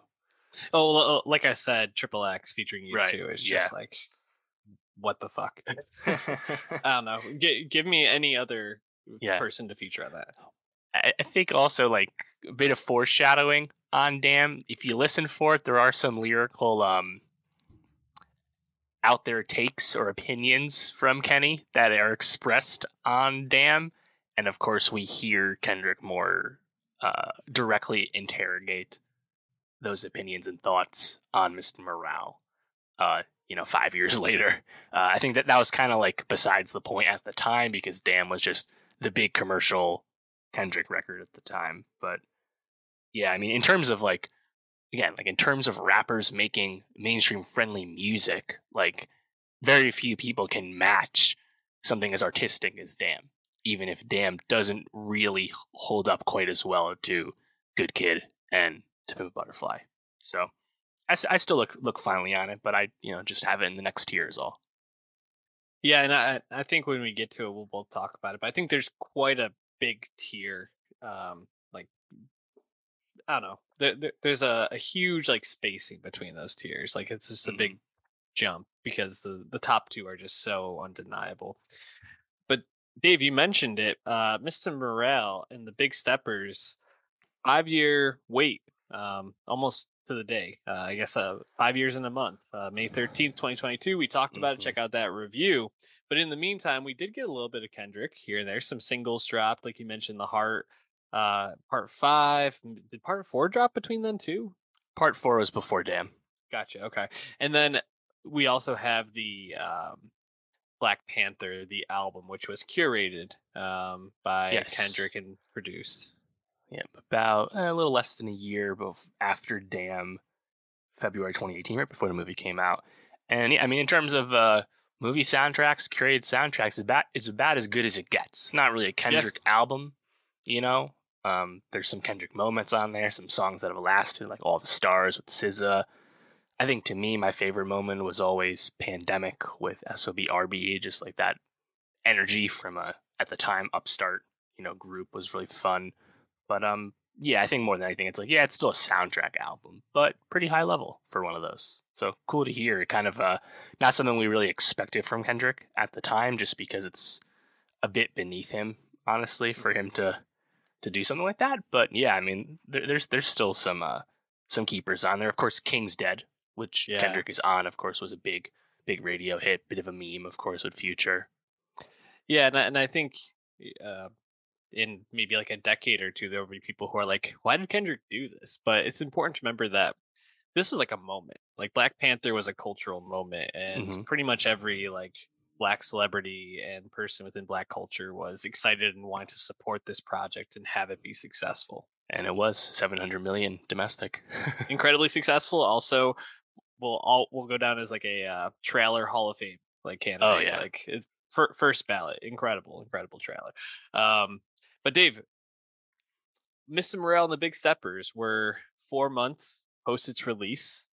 Oh, like I said, Triple X featuring you right. too is just yeah. like, what the fuck? I don't know. G- give me any other yeah. person to feature on that. I think also like a bit of foreshadowing on Damn. If you listen for it, there are some lyrical um out there takes or opinions from Kenny that are expressed on Damn, and of course we hear Kendrick more uh, directly interrogate those opinions and thoughts on Mr. Morale. Uh, you know, five years later, uh, I think that that was kind of like besides the point at the time because Damn was just the big commercial Kendrick record at the time. But yeah, I mean, in terms of like, again, like in terms of rappers making mainstream friendly music, like very few people can match something as artistic as Damn, even if Damn doesn't really hold up quite as well to Good Kid and to Pimp Butterfly. So I, I still look look finally on it, but I you know just have it in the next tier is all. Yeah, and I I think when we get to it, we'll both talk about it. But I think there's quite a big tier. Um, I don't know, there, there, there's a, a huge like spacing between those tiers. Like it's just a mm-hmm. big jump because the the top two are just so undeniable. But Dave, you mentioned it, uh, Mr. Morale and the Big Steppers, five year wait um, almost to the day. Uh, I guess uh, five years in a month, uh, May 13th, 2022. We talked about mm-hmm. it. Check out that review. But in the meantime, we did get a little bit of Kendrick here and there. Some singles dropped, like you mentioned, The Heart, uh, part five. Did part four drop between then too? Part four was before Damn. Gotcha. Okay. And then we also have the um, Black Panther, the album, which was curated um, by yes. Kendrick and produced. Yeah, about eh, a little less than a year after Damn, February 2018, right before the movie came out. And yeah, I mean, in terms of uh, movie soundtracks, curated soundtracks, it's about, it's about as good as it gets. It's not really a Kendrick yeah. album, you know. Um, there's some Kendrick moments on there, some songs that have lasted, like All the Stars with SZA. I think to me, my favorite moment was always Pandemic with SOB just like that energy from a, at the time, upstart, you know, group was really fun. But um, yeah, I think more than anything, it's like yeah, it's still a soundtrack album, but pretty high level for one of those. So cool to hear. Kind of uh, not something we really expected from Kendrick at the time, just because it's a bit beneath him, honestly, for him to to do something like that. But yeah, I mean, there, there's there's still some uh, some keepers on there. Of course, King's Dead, which yeah. Kendrick is on, of course, was a big big radio hit, bit of a meme, of course, with Future. Yeah, and I, and I think uh, in maybe like a decade or two, there will be people who are like, why did Kendrick do this? But it's important to remember that this was like a moment. Like Black Panther was a cultural moment, and Mhm. pretty much every like black celebrity and person within black culture was excited and wanted to support this project and have it be successful. And it was 700 million domestic. Incredibly successful. Also, will all will go down as like a uh, trailer Hall of Fame like candidate. Oh, yeah. like it's fir- first ballot. Incredible, incredible trailer. Um, but Dave, Mr. Morale and the Big Steppers were four months post its release.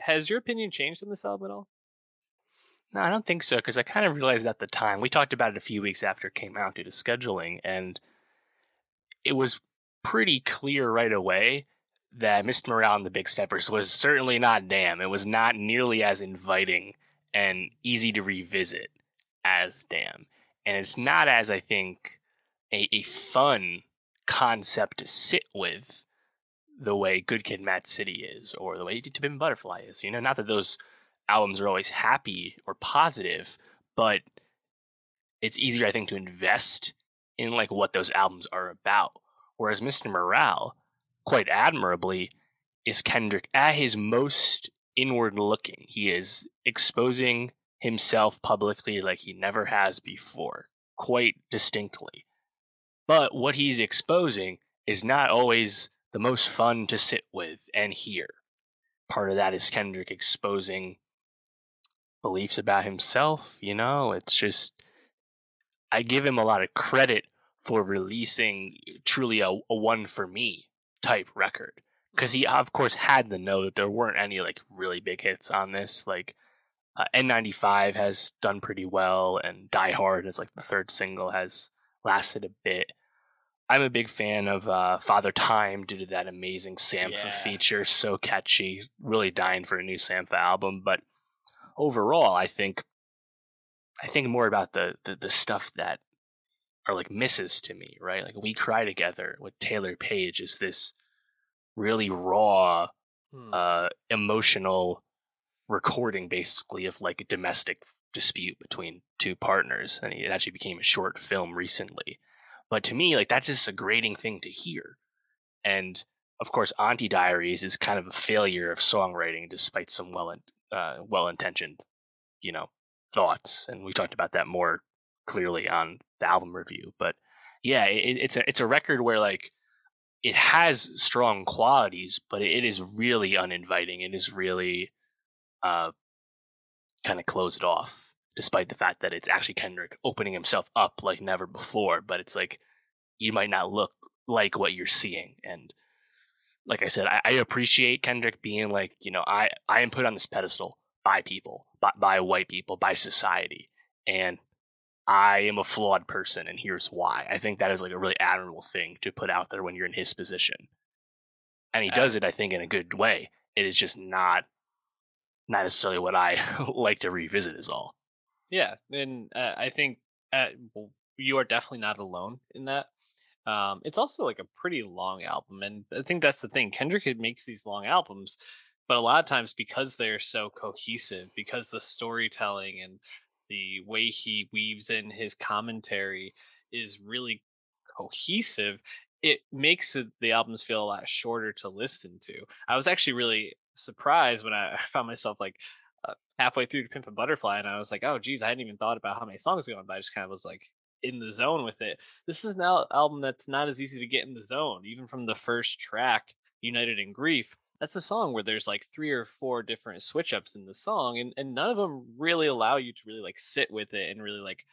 Has your opinion changed on this album at all? No, I don't think so because I kind of realized at the time we talked about it a few weeks after it came out due to scheduling, and it was pretty clear right away that Mr. Morale and the Big Steppers was certainly not Damn. It was not nearly as inviting and easy to revisit as Damn, and it's not as I think a, a fun concept to sit with the way Good Kid, Mad City is, or the way Pimp Butterfly is. You know, not that those albums are always happy or positive, but it's easier, I think, to invest in like what those albums are about. Whereas Mr. Morale, quite admirably, is Kendrick at his most inward looking. He is exposing himself publicly like he never has before, quite distinctly. But what he's exposing is not always the most fun to sit with and hear. Part of that is Kendrick exposing beliefs about himself, you know? It's just I give him a lot of credit for releasing truly a, a one for me type record because he of course had to know that there weren't any like really big hits on this like uh, N95 has done pretty well and Die Hard is like the third single has lasted a bit. I'm a big fan of uh, Father Time due to that amazing Sampha Yeah. feature, so catchy. Really dying for a new Sampha album, but overall, I think I think more about the, the the stuff that are like misses to me, right? Like We Cry Together with Taylour Paige is this really raw, Hmm. uh, emotional recording, basically of like a domestic dispute between two partners, and it actually became a short film recently. But to me, like that's just a grating thing to hear, and of course, Auntie Diaries is kind of a failure of songwriting, despite some well uh, well intentioned, you know, thoughts, and we talked about that more clearly on the album review. But yeah, it, it's a it's a record where like it has strong qualities, but it is really uninviting. It is really uh, kind of closed off, despite the fact that it's actually Kendrick opening himself up like never before. But it's like you might not look like what you're seeing, and like I said, I, I appreciate Kendrick being like, you know, I I am put on this pedestal by people, by, by white people, by society, and I am a flawed person, and here's why. I think that is like a really admirable thing to put out there when you're in his position, and he does it, I think, in a good way. It is just not not necessarily what I like to revisit. Is all. Yeah, and uh, I think uh, you are definitely not alone in that. Um, it's also like a pretty long album, and I think that's the thing. Kendrick makes these long albums, but a lot of times because they're so cohesive, because the storytelling and the way he weaves in his commentary is really cohesive, it makes the albums feel a lot shorter to listen to. I was actually really surprised when I found myself like uh, halfway through to Pimp a Butterfly, and I was like, oh, geez, I hadn't even thought about how many songs are going, but I just kind of was like in the zone with it. This is an album that's not as easy to get in the zone, even from the first track, United in Grief. That's a song where there's like three or four different switch ups in the song, and, and none of them really allow you to really like sit with it and really like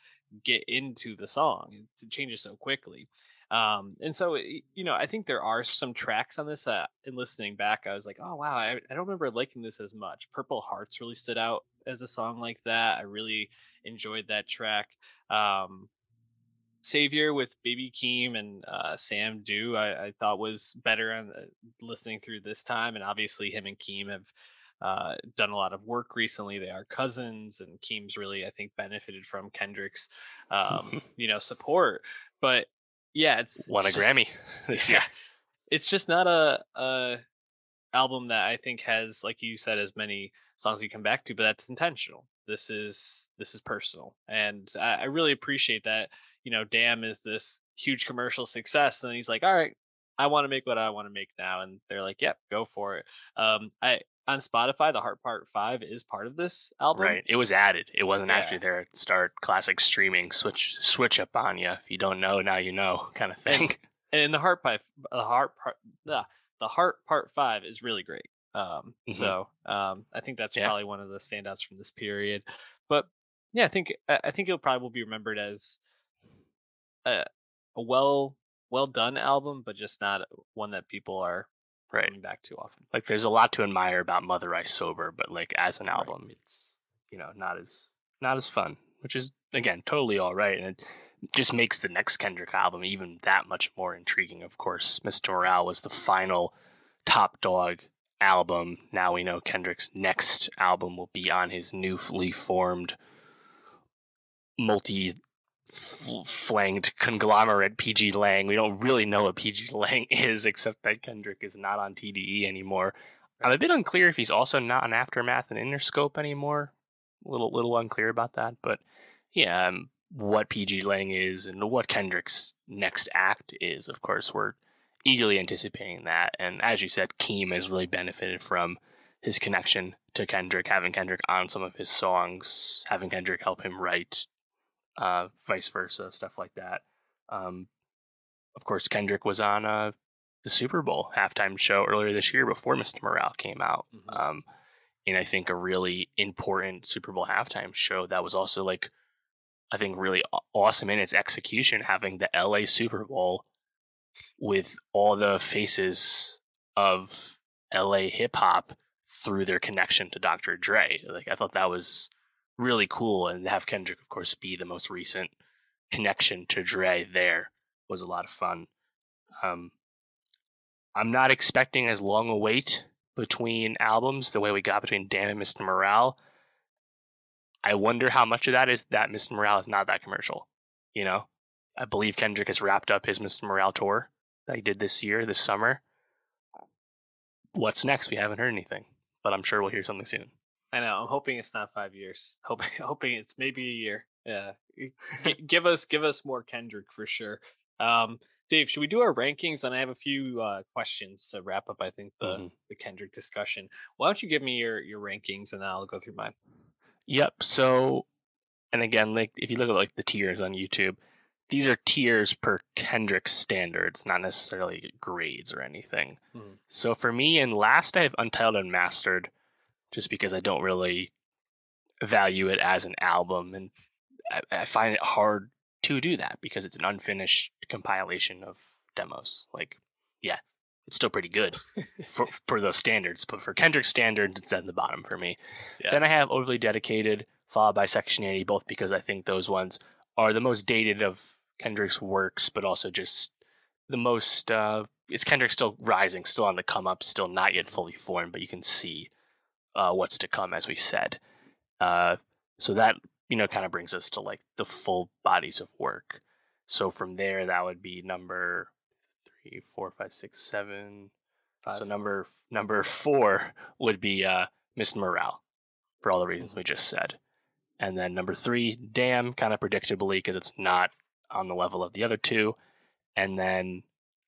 get into the song. It changes so quickly. Um, and so, you know, I think there are some tracks on this that in listening back, I was like, oh, wow, I, I don't remember liking this as much. Purple Hearts really stood out as a song like that. I really enjoyed that track. Um, Savior with Baby Keem and uh, Sam Dew, I, I thought was better on the, listening through this time. And obviously, him and Keem have uh, done a lot of work recently. They are cousins, and Keem's really, I think, benefited from Kendrick's, um, you know, support. But yeah, it's Won a just- Grammy this year. it's just not a, a album that I think has, like you said, as many songs you come back to, but that's intentional. This is this is personal, and I, I really appreciate that. You know, Damn is this huge commercial success, and he's like, all right, I want to make what I want to make now, and they're like, "Yep, go for it." Um, I on Spotify, the Heart Part Five is part of this album. Right. It was added. It wasn't Yeah. actually there at start. Classic streaming switch switch up on you. If you don't know, now you know, kind of thing. and in the heart part the heart part the, the heart part five is really great um Mhm. so um i think that's Yeah. probably one of the standouts from this period but yeah i think i I think it'll probably be remembered as a, a well well done album but just not one that people are right. coming back to often Like there's a lot to admire about Mother I Sober, but like as an Right. album, it's you know not as not as fun, which is again totally all right, and it just makes the next Kendrick album even that much more intriguing. Of course, Mr. Morale was the final Top Dawg album. Now we know Kendrick's next album will be on his newly formed multi flanged conglomerate PG Lang. We don't really know what PG Lang is, except that Kendrick is not on TDE anymore. I'm a bit unclear if he's also not on Aftermath and Interscope anymore. A little little unclear about that, but yeah, um, what PG Lang is and what Kendrick's next act is, of course, we're eagerly anticipating that. And as you said, Keem has really benefited from his connection to Kendrick, having Kendrick on some of his songs, having Kendrick help him write, uh, vice versa, stuff like that. Um, of course, Kendrick was on uh, the Super Bowl halftime show earlier this year before Mr. Morale came out. Mhm. Um, and I think a really important Super Bowl halftime show that was also like, I think really awesome in its execution, having the LA Super Bowl with all the faces of LA hip hop through their connection to Dr. Dre. Like I thought that was really cool, and have Kendrick, of course, be the most recent connection to Dre there was a lot of fun. Um, I'm not expecting as long a wait between albums the way we got between Damn and Mr. Morale. I wonder how much of that is that Mr. Morale is not that commercial. You know, I believe Kendrick has wrapped up his Mr. Morale tour that he did this year, this summer. What's next? We haven't heard anything, but I'm sure we'll hear something soon. I know i'm hoping it's not five years hoping hoping it's maybe a year yeah G- give us give us more kendrick for sure um dave should we do our rankings and i have a few uh questions to wrap up i think the Mhm. the kendrick discussion why don't you give me your your rankings and i'll go through mine Yep. So, and again, like if you look at like the tiers on YouTube, these are tiers per Kendrick standards, not necessarily grades or anything. Mhm. So for me, and last I have Untitled and Mastered, just because I don't really value it as an album, and I, I find it hard to do that because it's an unfinished compilation of demos. Like, yeah, it's still pretty good for for those standards, but for Kendrick standards, it's at the bottom for me. Yeah. Then I have Overly Dedicated, followed by Section 80, both because I think those ones are the most dated of Kendrick's works, but also just the most. Uh, it's Kendrick still rising, still on the come up, still not yet fully formed, but you can see uh, what's to come, as we said. Uh, so that you know kind of brings us to like the full bodies of work. So from there, that would be number three, four, five, six, seven. Five. So number number four would be uh, Miss Morale, for all the reasons we just said, and then number three, Damn, kind of predictably because it's not on the level of the other two, and then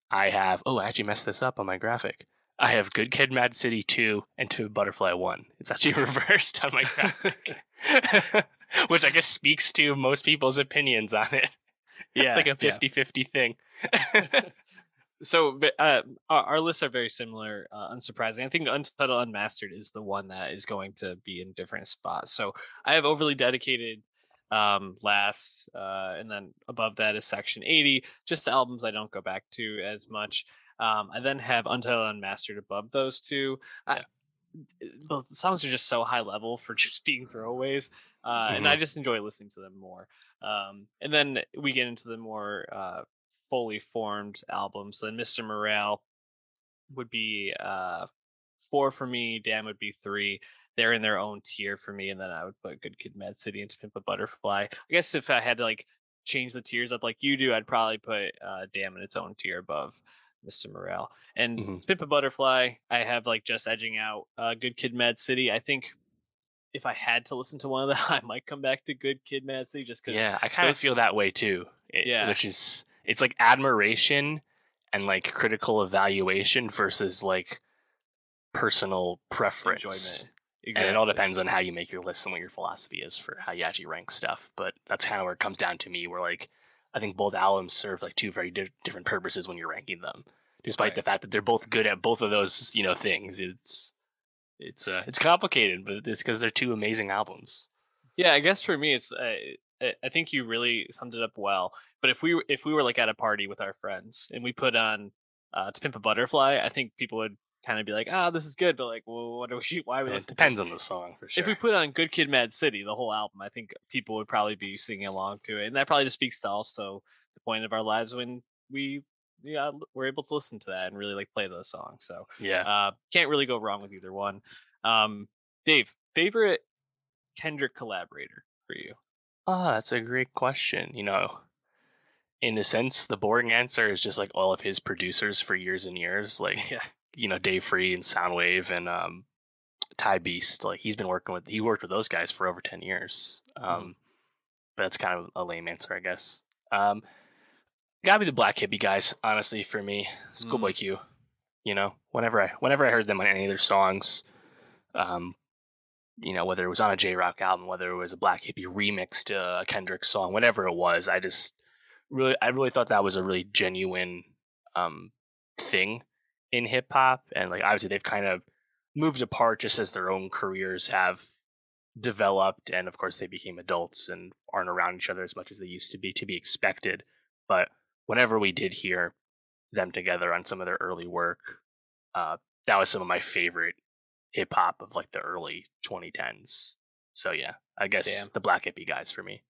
I have oh I actually messed this up on my graphic. I have Good Kid, Mad City two and Two Butterfly one. It's actually reversed on my graphic, which I guess speaks to most people's opinions on it. Yeah, it's like a yeah. 50-50 thing. so uh, our, our lists are very similar uh, unsurprising i think untitled unmastered is the one that is going to be in different spots so i have overly dedicated um last uh and then above that is section 80 just albums i don't go back to as much um i then have untitled unmastered above those two I, the songs are just so high level for just being throwaways uh and i just enjoy listening to them more um and then we get into the more uh fully formed albums. So Then Mr. Morale would be uh four for me, Damn would be three. They're in their own tier for me, and then I would put Good Kid Mad City and Pimp a Butterfly. I guess if I had to like change the tiers up like you do, I'd probably put uh Damn in its own tier above Mr. Morale. And Mhm. A Butterfly, I have like just edging out uh Good Kid Mad City. I think if I had to listen to one of them, I might come back to Good Kid Mad City just because Yeah, I kind of feel that way too. It- Yeah. which is it's like admiration and like critical evaluation versus like personal preference. Enjoyment. And it all depends on how you make your list and what your philosophy is for how you actually rank stuff. But that's kind of where it comes down to me, where like I think both albums serve like two very di- different purposes when you're ranking them, despite Right. the fact that they're both good at both of those you know things. It's it's uh, it's complicated, but it's because they're two amazing albums. Yeah, I guess for me, it's. Uh, I- I think you really summed it up well. But if we if we were like at a party with our friends and we put on uh, "To Pimp a Butterfly," I think people would kind of be like, "Ah, this is good," but like, well, what do we? Why would Well, this? it depends on the song for sure. If we put on "Good Kid, Mad City," the whole album, I think people would probably be singing along to it, and that probably just speaks to also the point of our lives when we yeah we're able to listen to that and really like play those songs. So yeah, uh, can't really go wrong with either one. Um, Dave, favorite Kendrick collaborator for you? oh, that's a great question. You know, in a sense, the boring answer is just like all of his producers for years and years, like Yeah, you know Dave Free and Soundwave and um, Tae Beast. Like he's been working with he worked with those guys for over ten years. Um, But that's kind of a lame answer, I guess. Um, gotta be the Black Hippy guys, honestly, for me. Schoolboy Q. You know, whenever I whenever I heard them on any of their songs, um, you know, whether it was on a Jay Rock album, whether it was a Black Hippy remix to a Kendrick song, whatever it was, I just really I really thought that was a really genuine um thing in hip hop. And like obviously they've kind of moved apart just as their own careers have developed and of course they became adults and aren't around each other as much as they used to be to be expected. But whenever we did hear them together on some of their early work, uh, that was some of my favorite hip hop of like the early 2010s. So yeah, I guess Damn. the Black Hippy guys for me.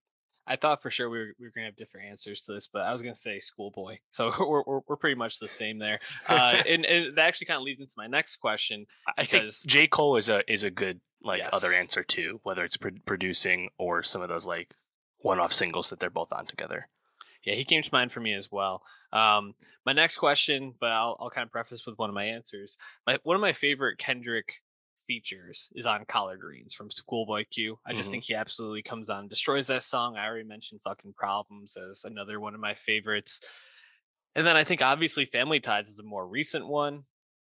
I thought for sure we were, we were gonna have different answers to this, but I was gonna say Schoolboy. So we're we're, we're pretty much the same there. Uh, and, and that actually kind of leads into my next question. I think J Cole is a is a good like other answer too, whether it's pro- producing or some of those like one off singles that they're both on together. Yeah, he came to mind for me as well. Um, my next question, but I'll, I'll kind of preface with one of my answers. My one of my favorite Kendrick features is on Collard Greens from Schoolboy Q. I just Mhm. think he absolutely comes on, and destroys that song. I already mentioned "Fucking Problems" as another one of my favorites, and then I think obviously "Family Ties" is a more recent one.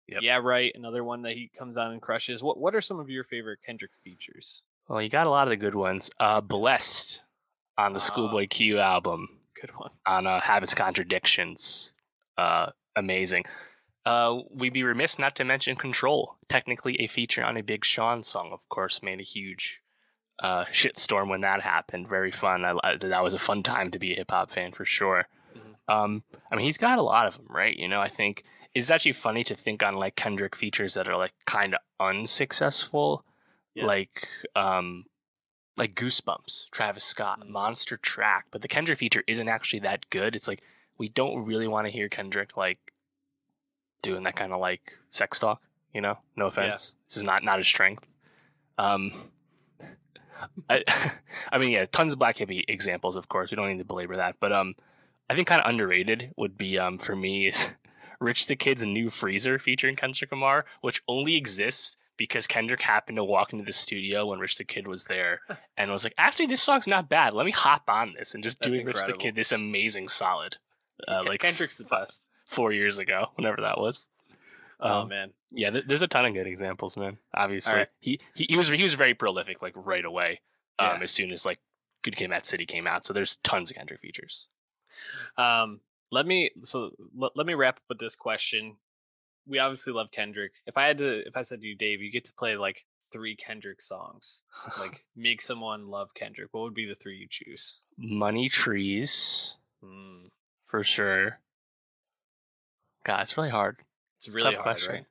Yep. Yeah, right. Another one that he comes on and crushes. What What are some of your favorite Kendrick features? Well, you got a lot of the good ones. Uh, Blessed on the Ah. Schoolboy Q album Good one. on uh, Habits Contradictions. Uh, amazing. Uh, we'd be remiss not to mention Control, technically a feature on a Big Sean song, of course, made a huge uh, shitstorm when that happened. Very fun. I, I, that was a fun time to be a hip hop fan for sure. Mhm. Um, I mean, he's got a lot of them, right? You know, I think it's actually funny to think on like Kendrick features that are like kind of unsuccessful, Yeah. like um, like Goosebumps, Travis Scott, Mm. Monster Track, but the Kendrick feature isn't actually that good. It's like we don't really want to hear Kendrick like doing that kind of like sex talk. You know, no offense. This is not not his strength. Um, I, I mean, yeah, tons of Black Hippy examples, of course. We don't need to belabor that, but um, I think kind of underrated would be um for me is Rich the Kid's new Freezer featuring Kendrick Lamar, which only exists because Kendrick happened to walk into the studio when Rich the Kid was there and was like, "Actually, this song's not bad. Let me hop on this and just That's doing Rich the. Kid this amazing solid." Uh, Ke- like Kendrick's the best. Four years ago, whenever that was. Oh Um, man. yeah, th- there's a ton of good examples, man. Obviously, right. he, he he was he was very prolific, like right away. Um, Yeah. as soon as like Good Kid, Mad City came out, so there's tons of Kendrick features. Um, let me so let, let me wrap up with this question. We obviously love Kendrick. If I had to, if I said to you, Dave, you get to play like three Kendrick songs. It's like make someone love Kendrick. What would be the three you choose? Money Trees Hmm, for sure. God, it's really hard. it's It's really tough hard, question. right?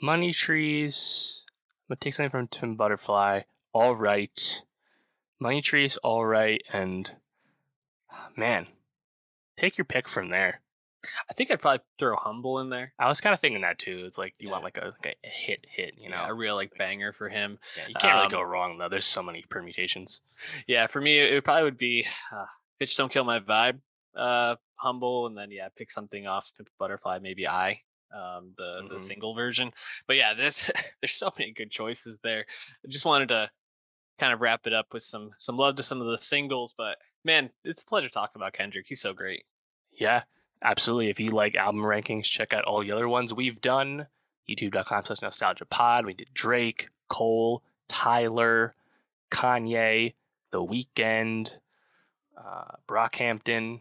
Money Trees. I'm gonna take something from Pimp Butterfly. All right. Money Trees. All right. And man, take your pick from there. I think I'd probably throw "Humble" in there. I was kind of thinking that too. It's like you want like a, like a hit, hit. You know, Yeah, a real like banger for him. Yeah, you can't Um, really go wrong though. There's so many permutations. Yeah, for me, it probably would be uh, "Bitch Don't Kill My Vibe," uh, "Humble," and then yeah, pick something off "Pimp Butterfly," maybe "I." Um, the the Mhm. single version, but yeah, there's there's so many good choices there. I just wanted to kind of wrap it up with some some love to some of the singles, but man, it's a pleasure talking about Kendrick. He's so great. Yeah, absolutely. If you like album rankings, check out all the other ones we've done. YouTube.com slash nostalgia pod. We did Drake, Cole, Tyler, Kanye, The Weeknd, uh, Brockhampton,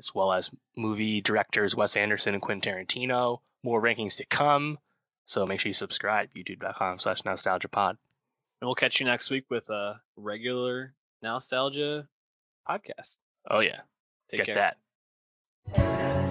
as well as movie directors Wes Anderson and Quentin Tarantino. More rankings to come. So make sure you subscribe, youtube.com slash nostalgia pod. And we'll catch you next week with a regular nostalgia podcast. Oh, yeah. Take Get care. that.